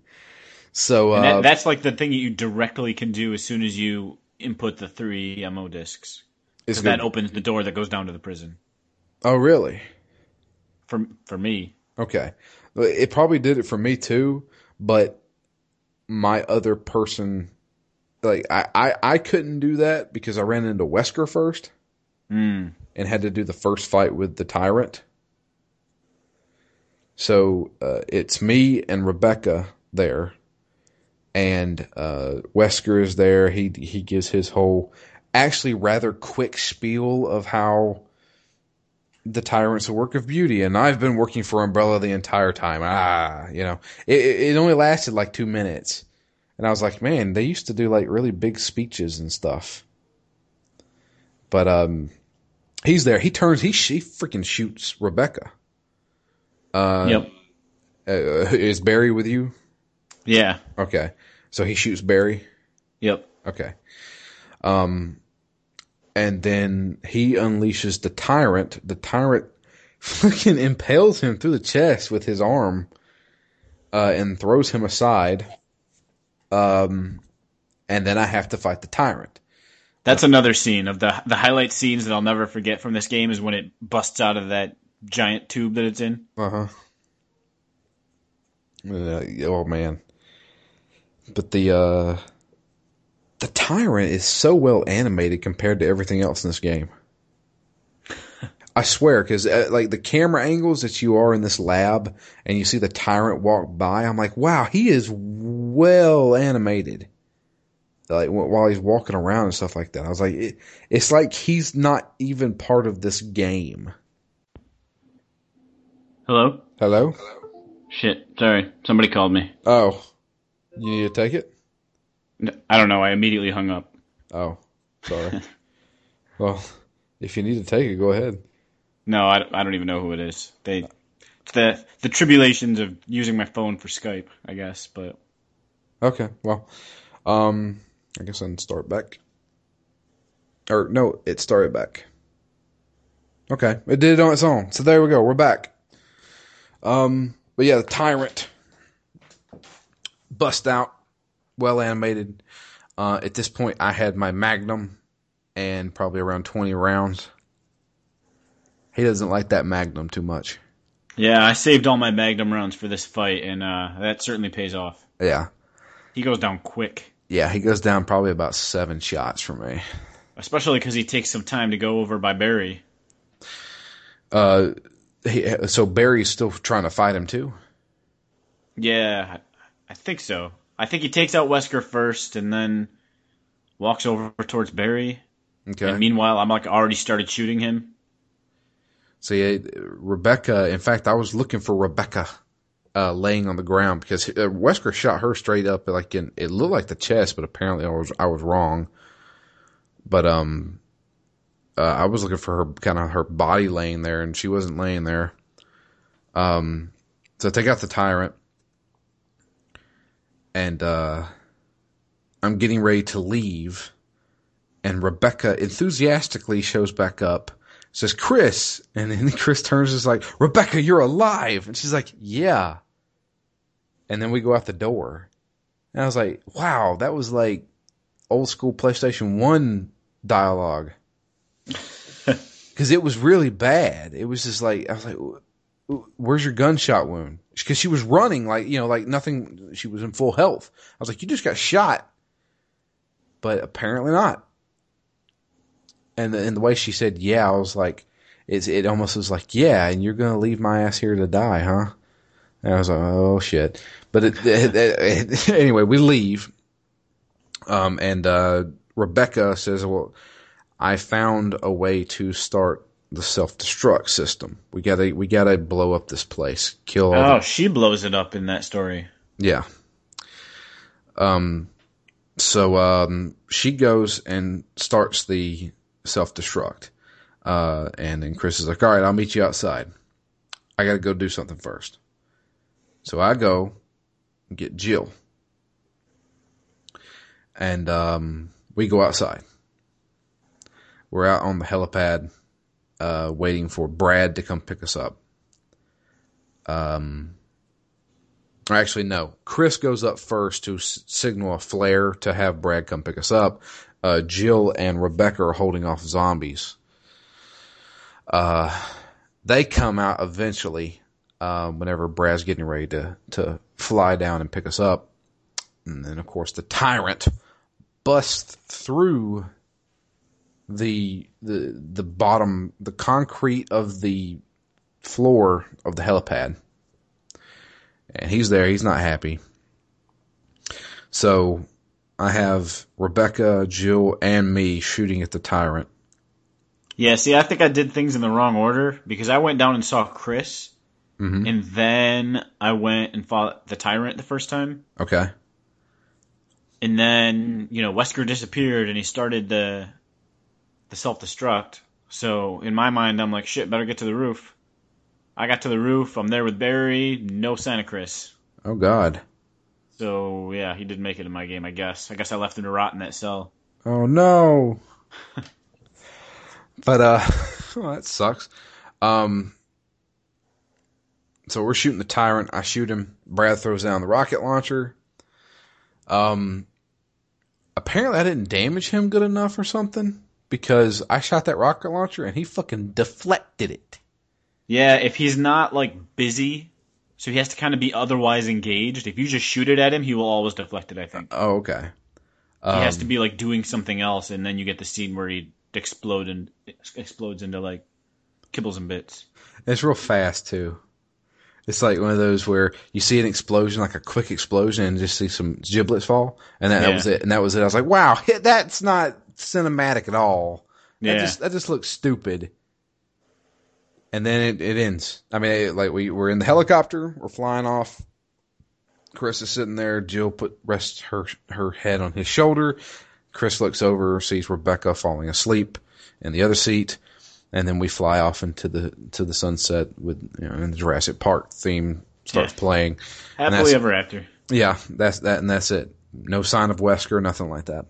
so uh, that, that's like the thing that you directly can do as soon as you input the three MO discs. Is that opens the door that goes down to the prison. Oh, really? For for me. Okay. It probably did it for me too, but my other person, like I, I, I couldn't do that because I ran into Wesker first mm. and had to do the first fight with the tyrant. So uh, it's me and Rebecca there, and uh, Wesker is there. He he gives his whole actually rather quick spiel of how the tyrant's a work of beauty, and I've been working for Umbrella the entire time. Ah, you know, it, it only lasted like two minutes, and I was like, man, they used to do like really big speeches and stuff. But um, he's there. He turns. He she freaking shoots Rebecca. Uh, yep. Uh, is Barry with you? Yeah. Okay. So he shoots Barry. Yep. Okay. Um, and then he unleashes the tyrant. The tyrant fucking impales him through the chest with his arm, uh, and throws him aside. Um, and then I have to fight the tyrant. That's another scene of the the highlight scenes that I'll never forget from this game is when it busts out of that giant tube that it's in. Uh huh. Uh, oh man. But the uh the tyrant is so well animated compared to everything else in this game. I swear, because uh, like the camera angles that you are in this lab, and you see the tyrant walk by, I'm like, wow, he is well animated. Like while he's walking around and stuff like that, I was like, it, it's like he's not even part of this game. Hello. Hello. Shit. Sorry. Somebody called me. Oh, you need to take it. I don't know. I immediately hung up. Oh, sorry. well, if you need to take it, go ahead. No, I, I don't even know who it is. They the the tribulations of using my phone for Skype, I guess. But okay, well, um, I guess I can start back. Or no, it started back. Okay, it did it on its own. So there we go. We're back. Um, but yeah, the tyrant bust out, well animated. Uh, at this point, I had my Magnum and probably around twenty rounds. He doesn't like that Magnum too much. Yeah, I saved all my Magnum rounds for this fight, and uh, that certainly pays off. Yeah. He goes down quick. Yeah, he goes down probably about seven shots for me. Especially because he takes some time to go over by Barry. Uh, he, so Barry's still trying to fight him too. Yeah, I think so. I think he takes out Wesker first, and then walks over towards Barry. Okay. And meanwhile, I'm like already started shooting him. See, uh, Rebecca. In fact, I was looking for Rebecca uh, laying on the ground because uh, Wesker shot her straight up, like in it looked like the chest, but apparently I was I was wrong. But um, uh, I was looking for her kind of her body laying there, and she wasn't laying there. Um, so I take out the tyrant, and uh, I'm getting ready to leave, and Rebecca enthusiastically shows back up, says Chris, and then Chris turns and is like, Rebecca, you're alive, and she's like, yeah. And then we go out the door, and I was like, wow, that was like old school PlayStation One dialogue because it was really bad. It was just like I was like, "Where's your gunshot wound?" Because she was running like you know, like nothing. She was in full health. I was like, "You just got shot," but apparently not. And the, and the way she said, "Yeah," I was like, "It's it almost was like, yeah," and you're gonna leave my ass here to die, huh? And I was like, "Oh shit!" But it, it, anyway, we leave. Um, and uh, Rebecca says, "Well." I found a way to start the self destruct system. We gotta we gotta blow up this place, kill all. Oh, the, she blows it up in that story. yeah. Um. So um, she goes and starts the self destruct, uh, and then Chris is like, "All right, I'll meet you outside. I gotta go do something first. So I go get Jill, and um, we go outside we're out on the helipad, uh, waiting for Brad to come pick us up. Um, actually, no. Chris goes up first to s- signal a flare to have Brad come pick us up. Uh, Jill and Rebecca are holding off zombies. Uh, they come out eventually, uh, whenever Brad's getting ready to, to fly down and pick us up. And then, of course, the tyrant busts through the the the bottom the concrete of the floor of the helipad. And he's there. He's not happy. So i have rebecca jill and me shooting at the tyrant. Yeah, see, I think I did things in the wrong order because I went down and saw Chris, Mhm. and then I went and fought the tyrant the first time, okay. And then you know Wesker disappeared and he started the the self destruct. So in my mind, I'm like, shit, better get to the roof. I got to the roof. I'm there with Barry. No Santa Chris. oh god So yeah, he didn't make it in my game. I guess. I guess I left him to rot in that cell. oh no but uh well, that sucks um so we're shooting the tyrant i shoot him brad throws down the rocket launcher um apparently i didn't damage him good enough or something because i shot that rocket launcher and he fucking deflected it Yeah, if he's not like busy, so he has to kind of be otherwise engaged. If you just shoot it at him, he will always deflect it. I think oh okay he has Um, to be like doing something else, and then you get the scene where he explode and explodes into like kibbles and bits. It's real fast too. It's like one of those where you see an explosion, like a quick explosion, and just see some giblets fall, and that, that was it. And that was it. I was like, wow, that's not cinematic at all. That Yeah. just that just looks stupid. And then it, it ends. I mean, it, like we we're in the helicopter, we're flying off. Chris is sitting there. Jill put rests her her head on his shoulder. Chris looks over, sees Rebecca falling asleep in the other seat, and then we fly off into the to the sunset with you know, and the Jurassic Park theme starts Yeah. playing. Happily ever after. Yeah, that's that, and that's it. No sign of Wesker, nothing like that.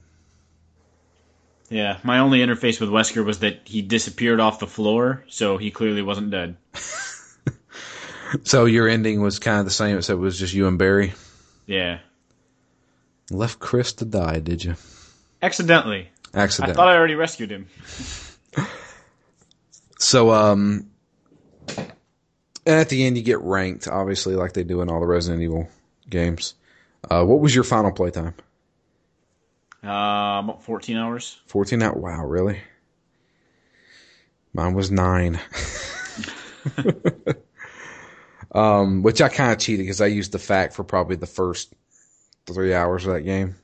Yeah, my only interface with Wesker was that he disappeared off the floor, so he clearly wasn't dead. So your ending was kind of the same, except it was just you and Barry. Yeah, Left Chris to die, did you? accidentally. Accidentally. I thought I already rescued him. So, um, and at the end you get ranked, obviously, like they do in all the Resident Evil games. Uh, what was your final playtime? Uh, about 14 hours. 14 out. Wow, really? Mine was nine. um, which I kind of cheated because I used the FAQ for probably the first three hours of that game,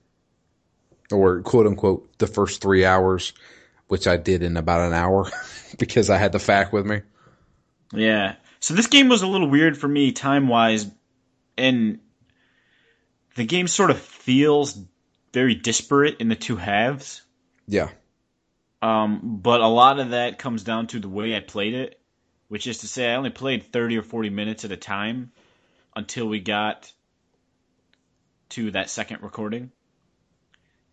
or quote unquote the first three hours, which I did in about an hour because I had the FAQ with me. Yeah. So this game was a little weird for me time wise, and the game sort of feels very disparate in the two halves. Yeah. Um, but a lot of that comes down to the way I played it, which is to say, I only played 30 or 40 minutes at a time until we got to that second recording.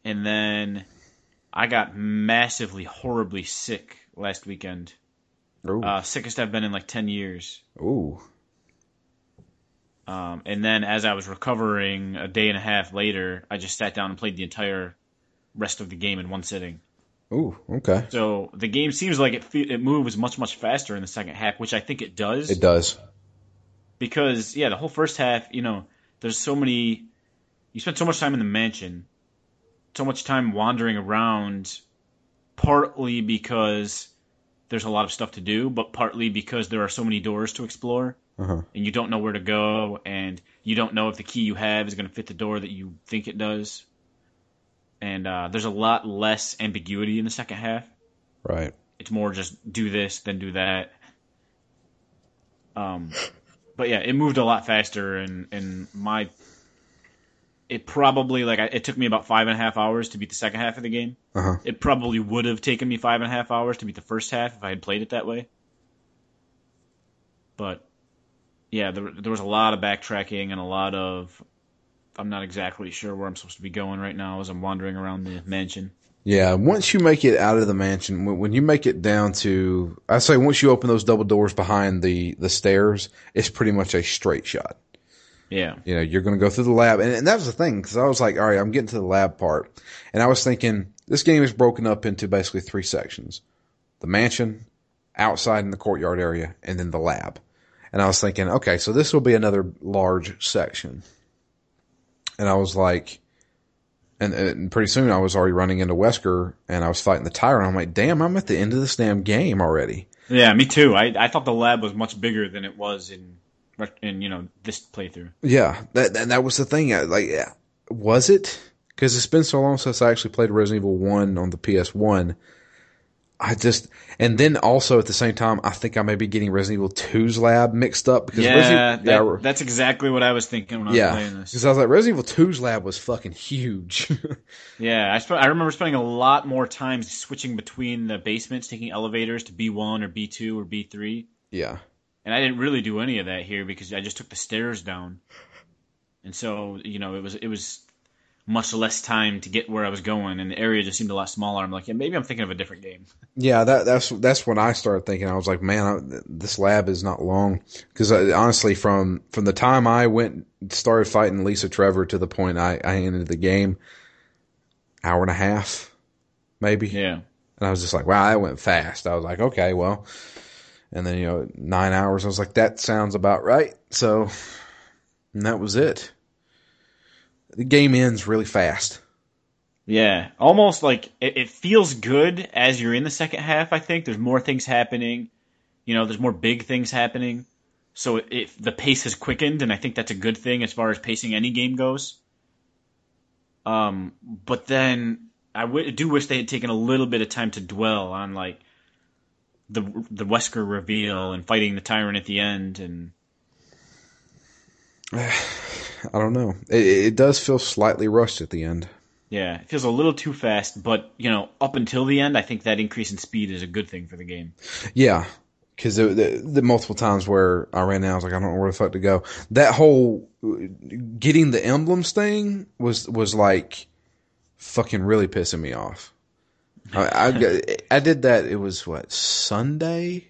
And then I got massively, horribly sick last weekend. Ooh. Uh, sickest I've been in like 10 years. Ooh. Um, and then as I was recovering a day and a half later, I just sat down and played the entire rest of the game in one sitting. Ooh. Okay. So the game seems like it it moves much much faster in the second half, which I think it does. It does. because yeah, the whole first half, you know, there's so many. You spend so much time in the mansion, so much time wandering around, partly because there's a lot of stuff to do, but partly because there are so many doors to explore, Uh-huh. and you don't know where to go, and you don't know if the key you have is going to fit the door that you think it does. And uh, there's a lot less ambiguity in the second half Right. it's more just do this then do that um but yeah it moved a lot faster and and my it probably like it took me about five and a half hours to beat the second half of the game Uh huh. it probably would have taken me five and a half hours to beat the first half if i had played it that way but yeah there, there was a lot of backtracking and a lot of i'm not exactly sure where i'm supposed to be going right now as i'm wandering around the mansion Yeah, once you make it out of the mansion, when you make it down to, I say once you open those double doors behind the the stairs, it's pretty much a straight shot. Yeah You know, you're going to go through the lab, and, and that was the thing because I was like, all right, I'm getting to the lab part, and I was thinking this game is broken up into basically three sections: the mansion, outside in the courtyard area, and then the lab. And I was thinking, okay, so this will be another large section, and I was like. And, and pretty soon I was already running into Wesker and I was fighting the tyrant. I'm like, damn, I'm at the end of this damn game already. Yeah, me too. I I thought the lab was much bigger than it was in in you know this playthrough. Yeah, that that, that was the thing. Like, yeah, was it? Because it's been so long since I actually played Resident Evil One on the PS One. I just, and then also at the same time, I think I may be getting Resident Evil 2's lab mixed up because Yeah, Resident, that, yeah, that's exactly what I was thinking when I was playing this. because I was like Resident Evil 2's lab was fucking huge. Yeah, I sp- I remember spending a lot more time switching between the basements, taking elevators to B one or B two or B three, yeah, and I didn't really do any of that here because I just took the stairs down, and so you know it was it was much less time to get where I was going, and the area just seemed a lot smaller. I'm like, yeah, maybe I'm thinking of a different game. yeah. That that's that's when I started thinking. I was like, man, I, this lab is not long because honestly, from from the time I went started fighting Lisa Trevor to the point I I ended the game, hour and a half, maybe. Yeah. And I was just like, wow, that went fast. I was like, okay, well. And then, you know, nine hours, I was like, that sounds about right. So, and that was it. The game ends really fast. Yeah, almost like it, it feels good as you're in the second half. I think there's more things happening. You know, there's more big things happening. So it, the pace has quickened, and I think that's a good thing as far as pacing any game goes. Um, but then I w- do wish they had taken a little bit of time to dwell on like the the Wesker reveal and fighting the tyrant at the end, and I don't know. It, it does feel slightly rushed at the end. yeah, it feels a little too fast. But you know, up until the end, I think that increase in speed is a good thing for the game. Yeah. Because the, the, the multiple times where I ran out, I was like, I don't know where the fuck to go. That whole getting the emblems thing was was like fucking really pissing me off. I, I, I did that. It was what Sunday.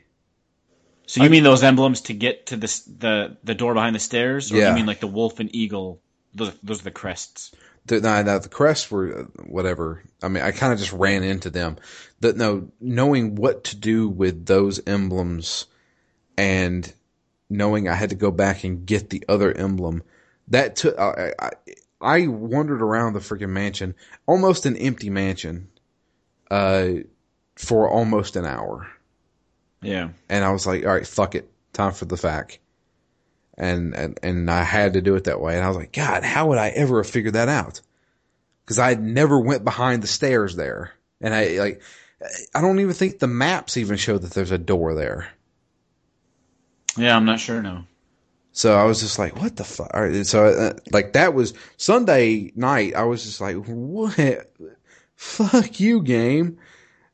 So you mean those emblems to get to the the the door behind the stairs, or Yeah. you mean like the wolf and eagle? Those those are the crests. The, no, no, the crests were whatever. I mean, I kind of just ran into them. That no, knowing what to do with those emblems, and knowing I had to go back and get the other emblem, that took. I, I, I wandered around the freaking mansion, almost an empty mansion, uh, for almost an hour, Yeah, and I was like, all right, fuck it, time for the FAQ. and and and I had to do it that way. And I was like, God, how would I ever have figured that out? Because I never went behind the stairs there, and I like I don't even think the maps even show that there's a door there. Yeah, I'm not sure now. So I was just like, what the fuck? So uh, like that was Sunday night. I was just like, what? Fuck you, game.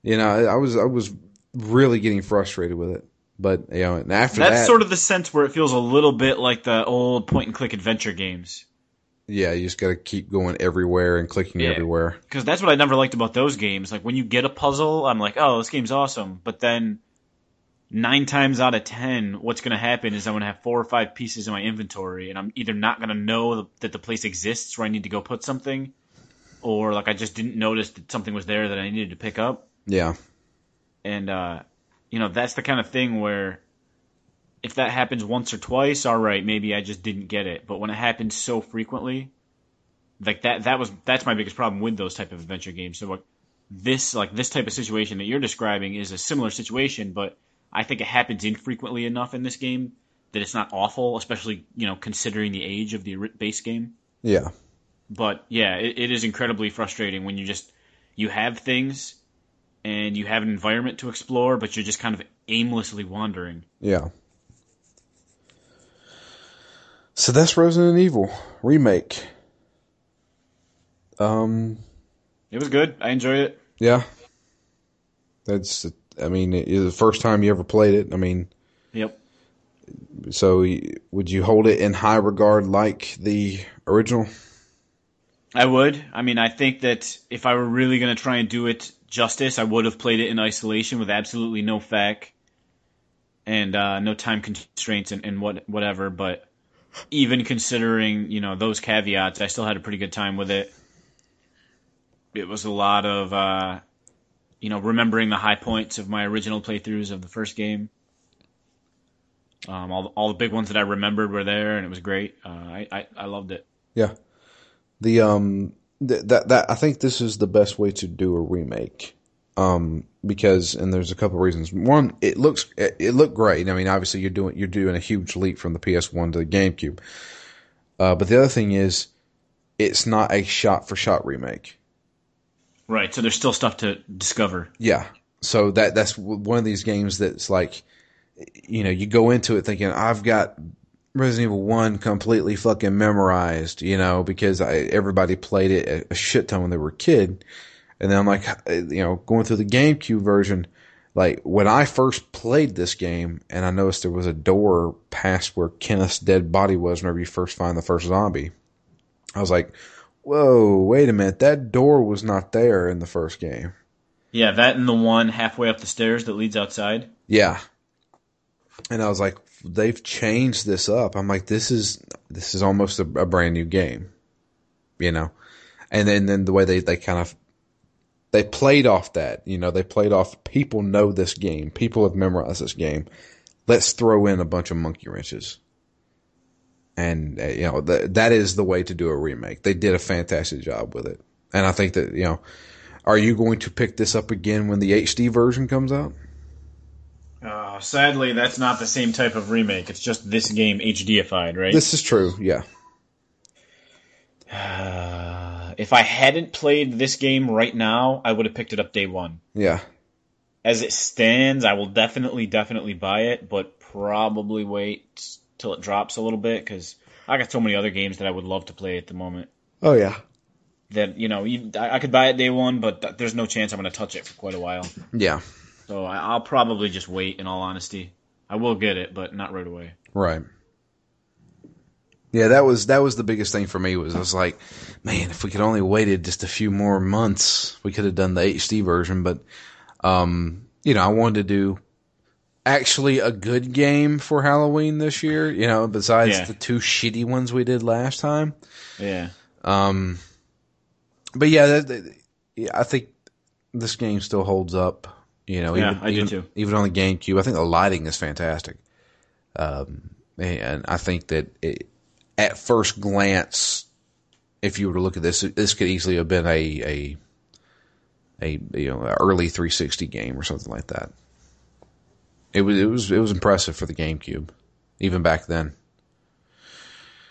You know, I was I was really getting frustrated with it. But you know, after that's that, sort of the sense where it feels a little bit like the old point and click adventure games. Yeah, you just got to keep going everywhere and clicking yeah. everywhere. Because that's what I never liked about those games. Like when you get a puzzle, I'm like, oh, this game's awesome. But then nine times out of ten, what's going to happen is I'm going to have four or five pieces in my inventory, and I'm either not going to know that the place exists where I need to go put something, or like I just didn't notice that something was there that I needed to pick up. Yeah. And uh, you know, that's the kind of thing where if that happens once or twice, all right, maybe I just didn't get it. But when it happens so frequently, like that, that was that's my biggest problem with those type of adventure games. So like this, like this type of situation that you're describing is a similar situation, but I think it happens infrequently enough in this game that it's not awful, especially you know considering the age of the base game. Yeah. But yeah, it, it is incredibly frustrating when you just you have things and you have an environment to explore, but you're just kind of aimlessly wandering. Yeah. So that's Resident Evil remake. Um, it was good. I enjoyed it. Yeah. That's I mean, it the first time you ever played it. I mean, yep. So, would you hold it in high regard like the original? I would. I mean, I think that if I were really going to try and do it justice, I would have played it in isolation with absolutely no FAQ and uh, no time constraints and, and what whatever. But even considering you know those caveats, I still had a pretty good time with it. It was a lot of uh, you know, remembering the high points of my original playthroughs of the first game. Um, all all the big ones that I remembered were there, and it was great. Uh, I, I, I loved it. Yeah, the um th- that that I think this is the best way to do a remake. Um, because and there's a couple of reasons. One, it looks it, it looked great. I mean, obviously you're doing you're doing a huge leap from the PS1 to the GameCube. Uh, but the other thing is, it's not a shot for shot remake. Right. So there's still stuff to discover. Yeah. So that that's one of these games that's like, you know, you go into it thinking I've got Resident Evil One completely fucking memorized, you know, because I, everybody played it a shit ton when they were a kid, and then I'm like, uh, you know, going through the GameCube version. Like when I first played this game, and I noticed there was a door past where Kenneth's dead body was. Whenever you first find the first zombie, I was like, whoa, wait a minute, that door was not there in the first game. Yeah, that and the one halfway up the stairs that leads outside. Yeah. And I was like, they've changed this up. I'm like, this is this is almost a, a brand new game, you know. And then then the way they they kind of they played off that, you know, they played off people know this game, people have memorized this game. Let's throw in a bunch of monkey wrenches and uh, you know th- that is the way to do a remake. They did a fantastic job with it, and I think that you know, are you going to pick this up again when the HD version comes out? Sadly, that's not the same type of remake. It's just this game HDified, right? This is true. Yeah. Uh, if I hadn't played this game right now, I would have picked it up day one. Yeah. As it stands, I will definitely, definitely buy it, but probably wait till it drops a little bit because I got so many other games that I would love to play at the moment. Oh yeah. That you know, I could buy it day one, but there's no chance I'm going to touch it for quite a while. Yeah. So I'll probably just wait. In all honesty, I will get it, but not right away. Right. Yeah, that was that was the biggest thing for me. Was I was like, man, if we could only waited just a few more months, we could have done the HD version. But, um, you know, I wanted to do actually a good game for Halloween this year, you know, besides yeah. the two shitty ones we did last time. Yeah. Um, but yeah, that, that, yeah, I think this game still holds up. You know, yeah, even, I even, too. Even on the GameCube, I think the lighting is fantastic. Um, and I think that it, at first glance, if you were to look at this, this could easily have been a a a you know early 360 game or something like that. It was it was it was impressive for the GameCube, even back then.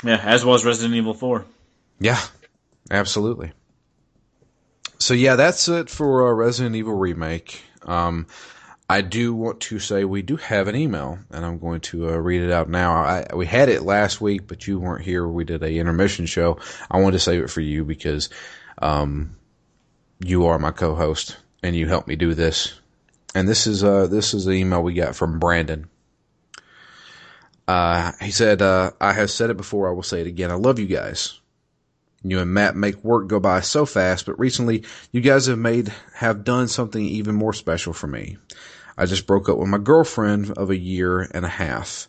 Yeah, as well as Resident Evil 4. Yeah, absolutely. So yeah, that's it for uh, Resident Evil remake. Um, I do want to say we do have an email, and I'm going to uh, read it out now. I, we had it last week, but you weren't here. We did a intermission show. I wanted to save it for you because um, you are my co-host, and you helped me do this. And this is uh, this is the email we got from Brandon. Uh, he said, uh, I have said it before, I will say it again. I love you guys. You and Matt make work go by so fast, but recently you guys have made, have done something even more special for me. I just broke up with my girlfriend of a year and a half.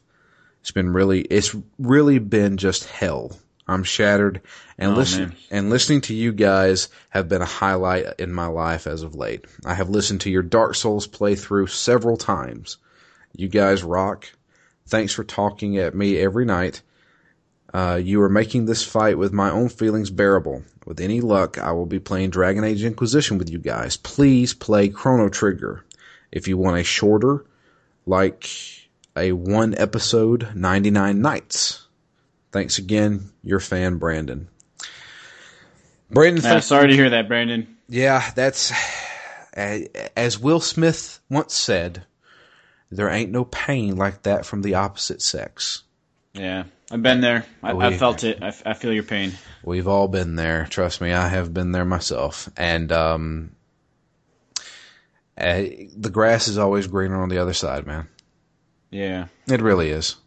It's been really, it's really been just hell. I'm shattered and Oh, listen, man. and listening to you guys have been a highlight in my life as of late. I have listened to your Dark Souls playthrough several times. You guys rock. Thanks for talking at me every night. Uh, you are making this fight with my own feelings bearable. With any luck, I will be playing Dragon Age Inquisition with you guys. Please play Chrono Trigger. If you want a shorter, like a one episode, 99 nights. Thanks again, your fan, Brandon. Brandon, thank- sorry to hear that, Brandon. yeah, that's as Will Smith once said. There ain't no pain like that from the opposite sex. Yeah, I've been there. I, We- I felt it. I feel your pain. We've all been there. Trust me, I have been there myself. And um, uh, the grass is always greener on the other side, man. Yeah. It really is.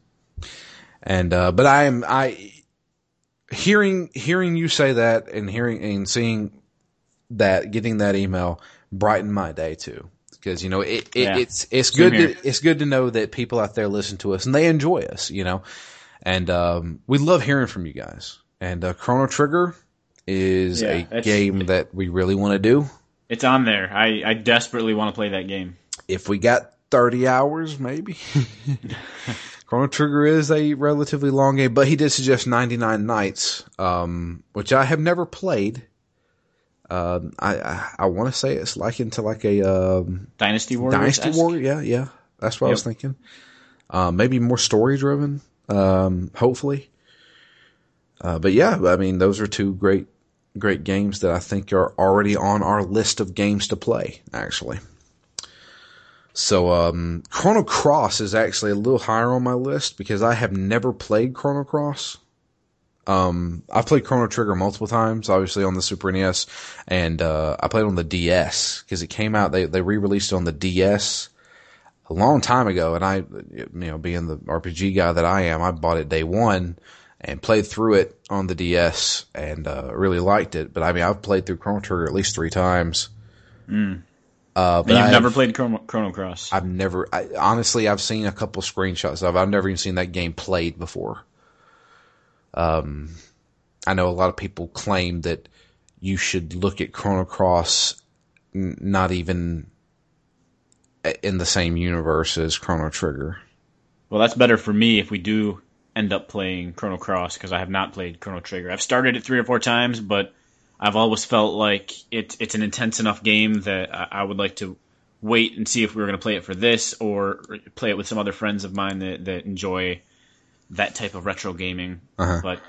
And uh, but I am I hearing hearing you say that and hearing and seeing that getting that email brightened my day too because you know it, it Yeah. it's it's Same good here. to, it's good to know that people out there listen to us and they enjoy us you know and um, we love hearing from you guys and uh, Chrono Trigger is Yeah, a game that we really want to do It's on there. I, I desperately want to play that game. if we got 30 hours, maybe. Chrono Trigger is a relatively long game, but he did suggest 99 nights, um, which I have never played. Um, I, I, I want to say it's like into like a, um, Dynasty Warriors. Dynasty Warrior. Yeah, yeah. That's what I was thinking. Uh, maybe more story driven, um, hopefully. Uh, but yeah, I mean, those are two great, great games that I think are already on our list of games to play, actually. So, um, Chrono Cross is actually a little higher on my list because I have never played Chrono Cross. Um, I've played Chrono Trigger multiple times, obviously on the Super NES, and, uh, I played on the DS because it came out, they, they re-released it on the DS a long time ago, and I, you know, being the RPG guy that I am, I bought it day one and played through it on the DS and, uh, really liked it. But I mean, I've played through Chrono Trigger at least three times. Uh, but And you've I never played Chrono, Chrono Cross. I've never, I, honestly, I've seen a couple screenshots of. It. I've never even seen that game played before. Um, I know a lot of people claim that you should look at Chrono Cross, n- not even in the same universe as Chrono Trigger. Well, that's better for me if we do end up playing Chrono Cross because I have not played Chrono Trigger. I've started it three or four times, but I've always felt like it, it's an intense enough game that I, I would like to wait and see if we were going to play it for this or play it with some other friends of mine that, that enjoy that type of retro gaming. Uh-huh. But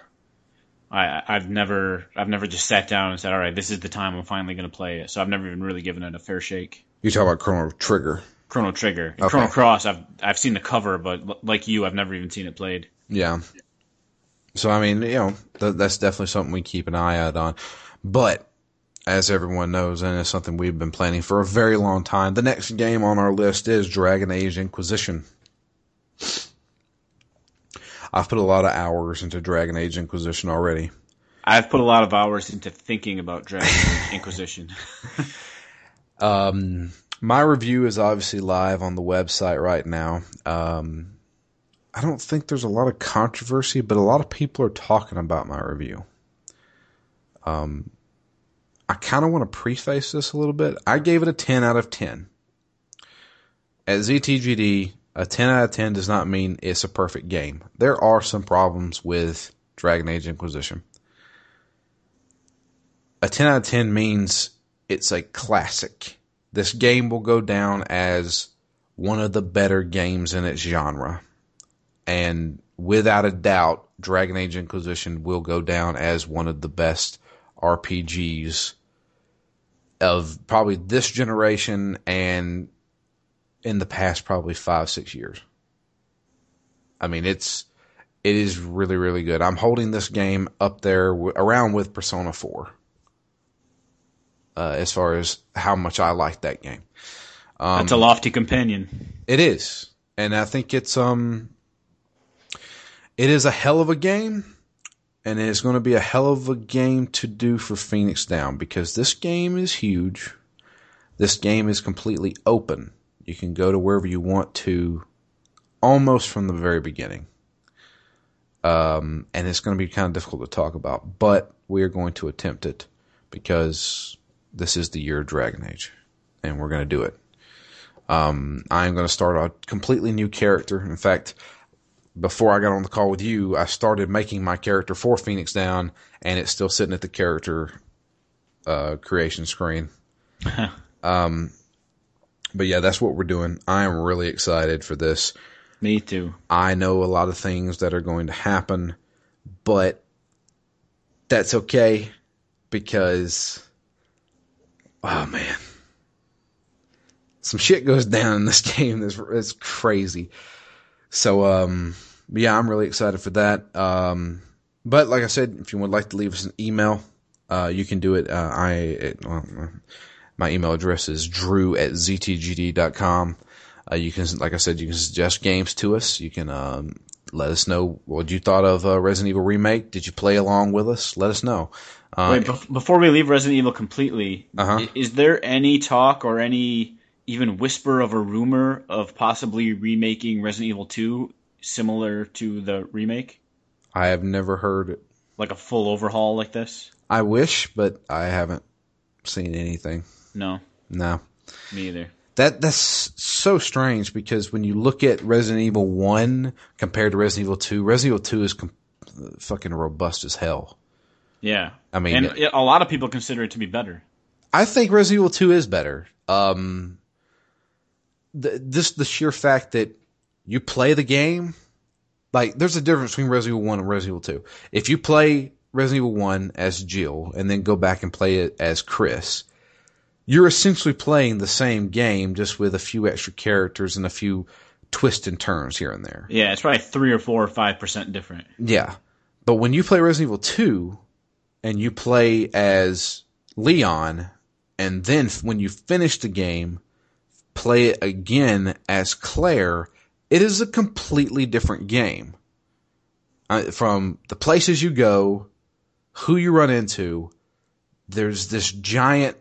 I, I've never I've never just sat down and said, all right, this is the time I'm finally going to play it. So I've never even really given it a fair shake. You talk about Chrono Trigger. Chrono Trigger, Okay. Chrono Cross. I've I've seen the cover, but like you, I've never even seen it played. Yeah. So I mean, you know, th- that's definitely something we keep an eye out on. But as everyone knows, and it's something we've been planning for a very long time, the next game on our list is Dragon Age Inquisition. I've put a lot of hours into Dragon Age Inquisition already. I've put a lot of hours into thinking about Dragon Age Inquisition. Um, my review is obviously live on the website right now. Um, I don't think there's a lot of controversy, but a lot of people are talking about my review. Um, I kind of want to preface this a little bit. I gave it a 10 out of 10. At ZTGD, a 10 out of 10 does not mean it's a perfect game. There are some problems with Dragon Age Inquisition. A 10 out of 10 means it's a classic. This game will go down as one of the better games in its genre. And without a doubt, Dragon Age Inquisition will go down as one of the best RPGs of probably this generation and in the past probably five six years. I mean, it's it is really really good. I'm holding this game up there w- around with Persona Four. Uh, as far as how much I like that game, That's a lofty companion. it is, and I think it's um, it is a hell of a game, and it's going to be a hell of a game to do for Phoenix Down because this game is huge. This game is completely open. You can go to wherever you want to, almost from the very beginning. Um, and it's going to be kind of difficult to talk about, but we are going to attempt it because this is the year of Dragon Age, and we're going to do it. Um, I'm going to start a completely new character. In fact, before I got on the call with you, I started making my character for Phoenix Down, and it's still sitting at the character uh, creation screen. um, but yeah, that's what we're doing. I am really excited for this. Me too. I know a lot of things that are going to happen, but that's okay because, oh man, some shit goes down in this game. That's it's crazy. So, um, yeah, I'm really excited for that. Um, but like I said, if you would like to leave us an email, uh, you can do it. Uh, I, it, well, my email address is drew at ztgd.com. Uh, you can, like I said, you can suggest games to us. You can, um, let us know what you thought of uh, Resident Evil Remake. Did you play along with us? Let us know. Uh, Wait, bef- before we leave Resident Evil completely, Uh-huh. is there any talk or any even whisper of a rumor of possibly remaking Resident Evil 2 similar to the remake? I have never heard it. Like a full overhaul like this? I wish, but I haven't seen anything. No, No. me either. That that's so strange because when you look at Resident Evil One compared to Resident Evil Two, Resident Evil Two is com- fucking robust as hell. Yeah. I mean, and it- a lot of people consider it to be better. I think Resident Evil Two is better. Um, the, this the sheer fact that you play the game, like there's a difference between Resident Evil One and Resident Evil Two. If you play Resident Evil One as Jill and then go back and play it as Chris, you're essentially playing the same game just with a few extra characters and a few twists and turns here and there. Yeah, it's probably three or four or five percent different. Yeah. But when you play Resident Evil 2 and you play as Leon, and then when you finish the game, play it again as Claire, it is a completely different game. Uh, from the places you go, who you run into, there's this giant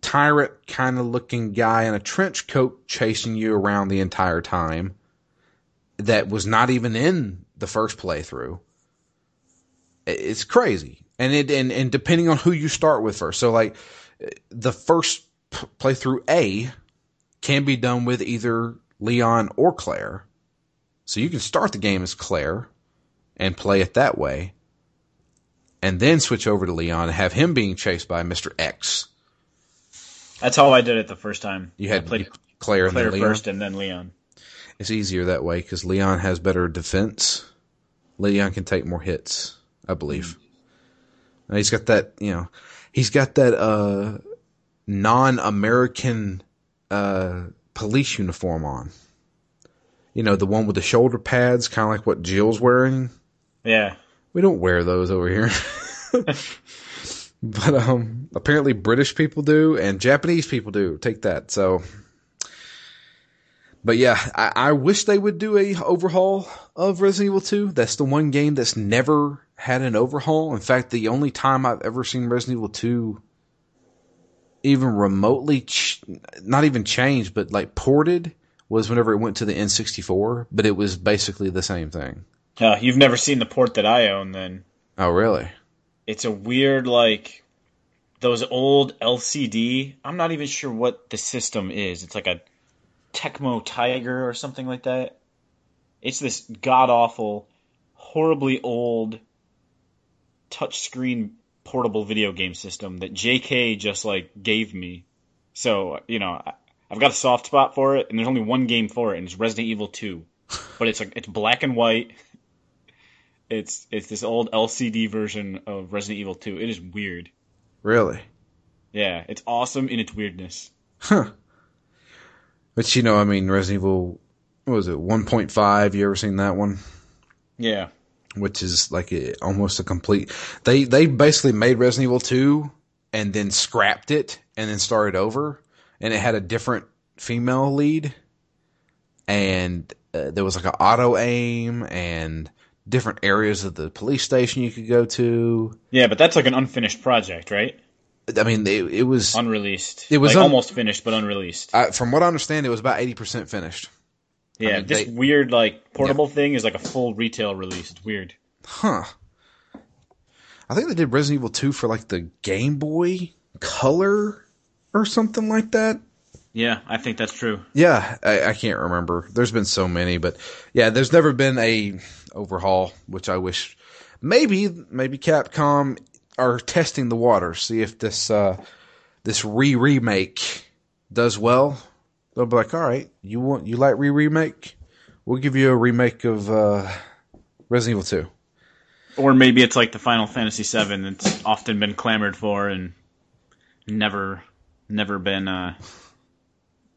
tyrant kind of looking guy in a trench coat chasing you around the entire time that was not even in the first playthrough. It's crazy. And it and, and depending on who you start with first. So like the first p- playthrough A can be done with either Leon or Claire. So you can start the game as Claire and play it that way. And then switch over to Leon and have him being chased by Mr. X. That's how I did it the first time. You had I played Claire and Claire then Leon. first and then Leon. It's easier that way because Leon has better defense. Leon can take more hits, I believe. And he's got that, you know, he's got that uh, non-American uh, police uniform on. You know, the one with the shoulder pads, kind of like what Jill's wearing. Yeah. We don't wear those over here. but um apparently British people do and Japanese people do. Take that. So But yeah, I, I wish they would do a overhaul of Resident Evil 2. That's the one game that's never had an overhaul. In fact, the only time I've ever seen Resident Evil 2 even remotely ch- not even changed, but like ported was whenever it went to the N64, but it was basically the same thing. Uh, you've never seen the port that I own then. Oh, really? It's a weird like those old LCD. I'm not even sure what the system is. It's like a Tecmo Tiger or something like that. It's this god awful, horribly old touchscreen portable video game system that JK just like gave me. So, you know, I've got a soft spot for it and there's only one game for it and it's Resident Evil 2. But it's like it's black and white It's it's this old LCD version of Resident Evil 2. It is weird. Really? Yeah, it's awesome in its weirdness. Huh. But you know, I mean, Resident Evil, what was it, 1.5? You ever seen that one? Yeah. Which is like a, almost a complete. They they basically made Resident Evil 2 and then scrapped it and then started over, and it had a different female lead, and uh, there was like an auto aim and different areas of the police station you could go to. Yeah, but that's like an unfinished project, right? I mean, it, it was Unreleased. It was like un- almost finished, but unreleased. I, from what I understand, it was about eighty percent finished. Yeah, mean, this they- weird like portable thing is like a full retail release. It's weird. Huh. I think they did Resident Evil 2 for like the Game Boy Color or something like that. Yeah, I think that's true. Yeah, I, I can't remember. There's been so many, but yeah, there's never been a overhaul, which I wish maybe maybe Capcom are testing the waters, see if this uh this re remake does well. They'll be like, all right, you want you like re remake? We'll give you a remake of uh Resident Evil 2. Or maybe it's like the Final Fantasy VII that's often been clamored for and never, never been uh,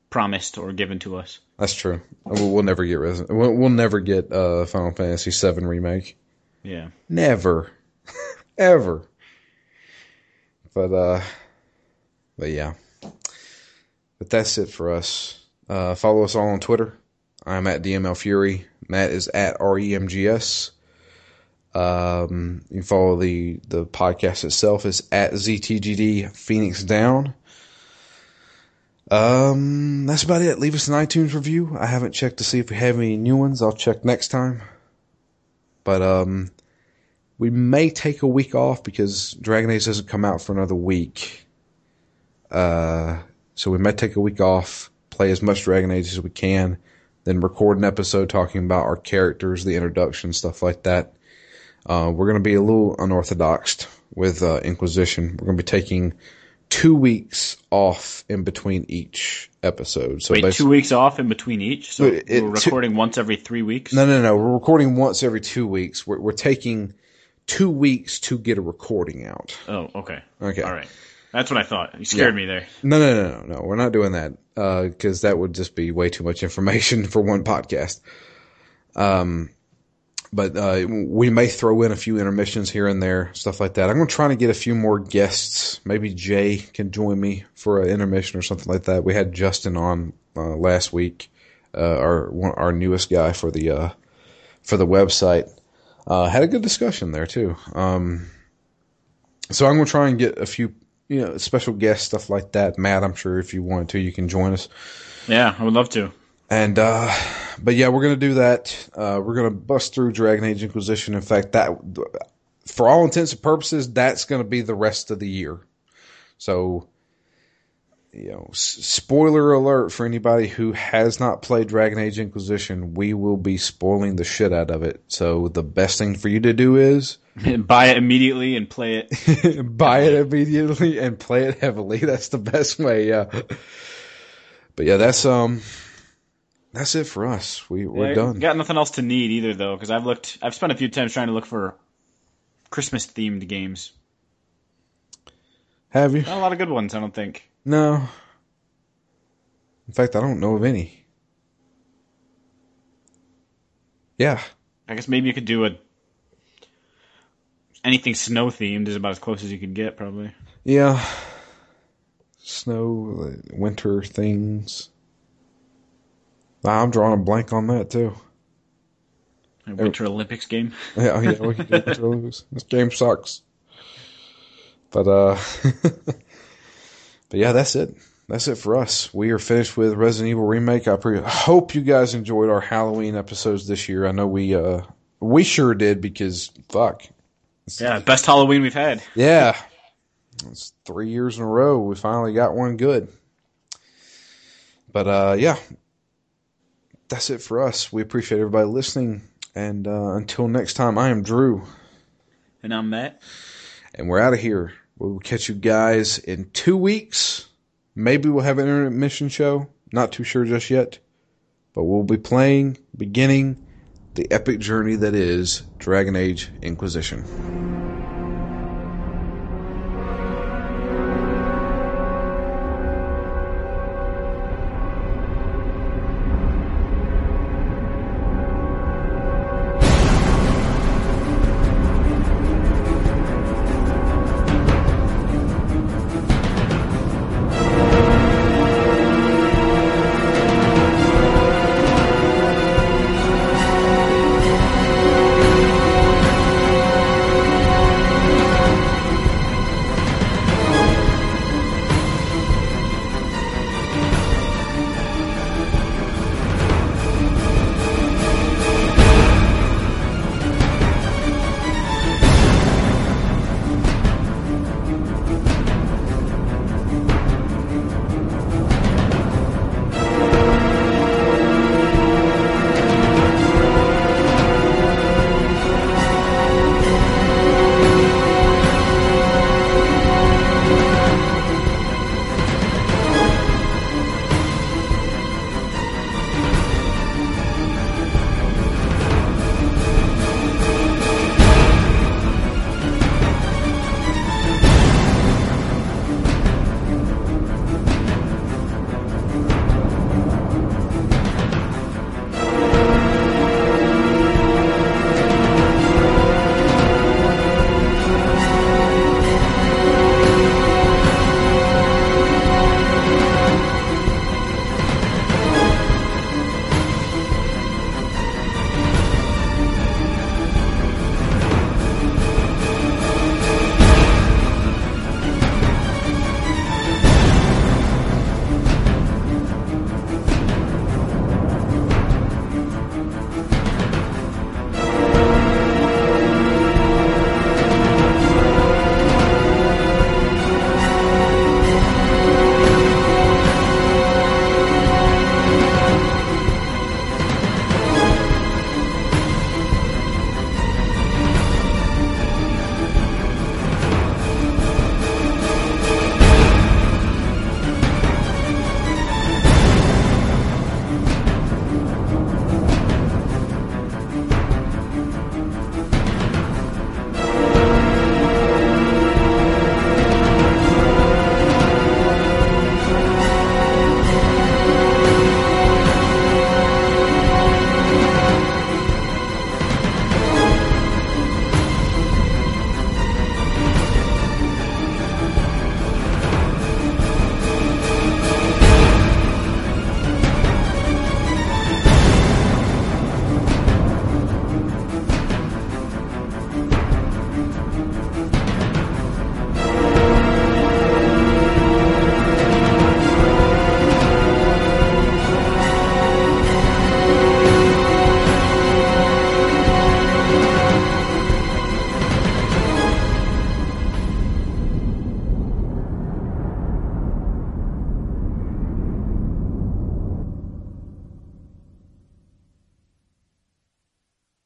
promised or given to us. That's true. We'll, we'll never get Resident. We'll, we'll never get uh, Final Fantasy VII remake. Yeah. Never, ever. But uh, but yeah. But that's it for us. Uh, follow us all on Twitter. I'm at DML Fury. Matt is at REMGS. Um, you can follow the the podcast itself is at ZTGD Phoenix Down. Um, that's about it. Leave us an iTunes review. I haven't checked to see if we have any new ones. I'll check next time. But um, we may take a week off because Dragon Age doesn't come out for another week. Uh, so we may take a week off, play as much Dragon Age as we can, then record an episode talking about our characters, the introduction, stuff like that. Uh, we're going to be a little unorthodox with uh, Inquisition. We're going to be taking two weeks off in between each episode. So Wait, two weeks off in between each? So it- we're two- recording once every three weeks? No, no, no. We're recording once every two weeks. We're, we're taking two weeks to get a recording out. Oh, okay. Okay. All right. That's what I thought. You scared Yeah. me there. No, no, no, no, no. We're not doing that because that would just be way too much information for one podcast. Um, but uh, we may throw in a few intermissions here and there, stuff like that. I'm going to try to get a few more guests. Maybe Jay can join me for an intermission or something like that. We had Justin on uh, last week, uh, our one, our newest guy for the uh, for the website. Uh, had a good discussion there too. Um, so I'm going to try and get a few you know, special guests, stuff like that. Matt, I'm sure if you want to, you can join us. Yeah, I would love to. And, uh, but yeah, we're going to do that. Uh, we're going to bust through Dragon Age Inquisition. In fact, that, for all intents and purposes, that's going to be the rest of the year. So, you know, spoiler alert for anybody who has not played Dragon Age Inquisition, we will be spoiling the shit out of it. So the best thing for you to do is Buy it immediately and play it. buy it immediately and play it heavily. That's the best way. Yeah. But yeah, that's um, that's it for us. We we're Yeah, done. Got nothing else to need either, though, because I've looked. I've spent a few times trying to look for Christmas themed games. Have you? Not a lot of good ones, I don't think. No. In fact, I don't know of any. Yeah. I guess maybe you could do a anything snow themed is about as close as you could get, probably. Yeah. Snow, winter things. I'm drawing a blank on that too. A Winter Olympics game. Yeah, oh, yeah, we can do Winter Olympics. This game sucks. But uh But yeah, that's it. That's it for us. We are finished with Resident Evil Remake. I pre- hope you guys enjoyed our Halloween episodes this year. I know we uh we sure did because fuck. Yeah, best Halloween we've had. Yeah. It's three years in a row. We finally got one good. But uh yeah. That's it for us. We appreciate everybody listening. And uh, until next time, I am Drew. And I'm Matt. and we're out of here. We'll catch you guys in two weeks. Maybe we'll have an intermission show. Not too sure just yet. But we'll be playing beginning the epic journey that is Dragon Age Inquisition.